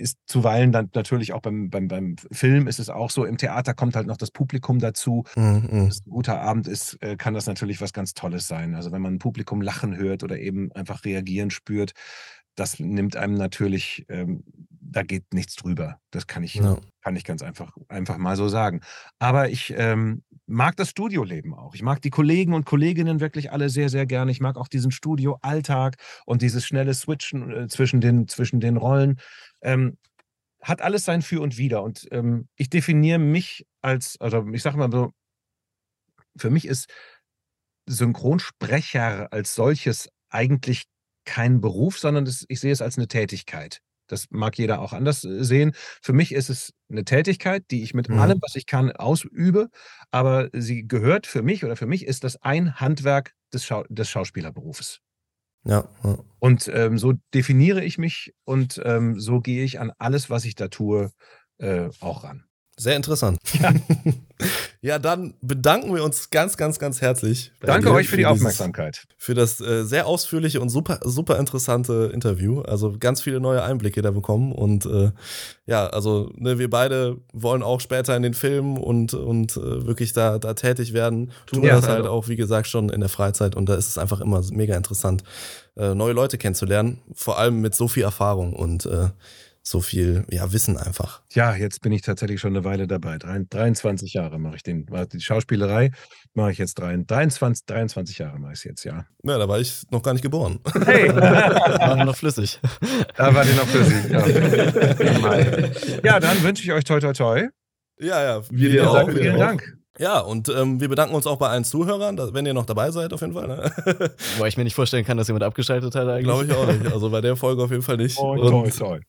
ist zuweilen dann natürlich auch beim, beim, beim Film ist es auch so. Im Theater kommt halt noch das Publikum dazu. Mhm. Wenn es ein guter Abend ist, äh, kann das natürlich was ganz Tolles sein. Also wenn man ein Publikum lachen hört oder eben einfach reagieren spürt, das nimmt einem natürlich, ähm, da geht nichts drüber. Das kann ich, ja. kann ich ganz einfach, einfach mal so sagen. Aber ich ähm, mag das Studioleben auch. Ich mag die Kollegen und Kolleginnen wirklich alle sehr, sehr gerne. Ich mag auch diesen Studioalltag und dieses schnelle Switchen äh, zwischen, den, zwischen den Rollen. Ähm, hat alles sein Für und Wider. Und ähm, ich definiere mich als, also ich sage mal so, für mich ist Synchronsprecher als solches eigentlich kein Beruf, sondern das, ich sehe es als eine Tätigkeit. Das mag jeder auch anders äh, sehen. Für mich ist es eine Tätigkeit, die ich mit mhm. allem, was ich kann, ausübe, aber sie gehört für mich oder für mich ist das ein Handwerk des, Schau des Schauspielerberufes. Ja. ja. Und ähm, so definiere ich mich und ähm, so gehe ich an alles, was ich da tue, äh, auch ran. Sehr interessant. Ja. ja, dann bedanken wir uns ganz, ganz, ganz herzlich. Danke euch für, die Aufmerksamkeit. Für das äh, sehr ausführliche und super, super interessante Interview. Also ganz viele neue Einblicke da bekommen. Und äh, ja, also ne, wir beide wollen auch später in den Filmen und, und äh, wirklich da, da tätig werden. Tun ja, das halt auch, wie gesagt, schon in der Freizeit. Und da ist es einfach immer mega interessant, äh, neue Leute kennenzulernen. Vor allem mit so viel Erfahrung. Und äh, so viel ja, Wissen einfach. Ja, jetzt bin ich tatsächlich schon eine Weile dabei. 23 Jahre mache ich den, die Schauspielerei mache ich jetzt 23, 23 Jahre mache ich es jetzt, ja. Ja, da war ich noch gar nicht geboren. Hey, war noch flüssig. Da war die noch flüssig. Ja, ja dann wünsche ich euch toi toi toi. Ja, ja. Wir dir auch. Vielen Dank. Ja, und ähm, wir bedanken uns auch bei allen Zuhörern, wenn ihr noch dabei seid, auf jeden Fall. Ne? Weil ich mir nicht vorstellen kann, dass jemand abgeschaltet hat eigentlich. Glaube ich auch nicht. Also bei der Folge auf jeden Fall nicht. Oh, und, toll, toll.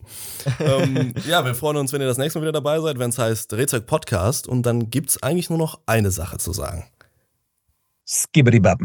Ähm, ja, wir freuen uns, wenn ihr das nächste Mal wieder dabei seid, wenn es heißt Drehzeug Podcast. Und dann gibt es eigentlich nur noch eine Sache zu sagen. Skibbity-Bappen.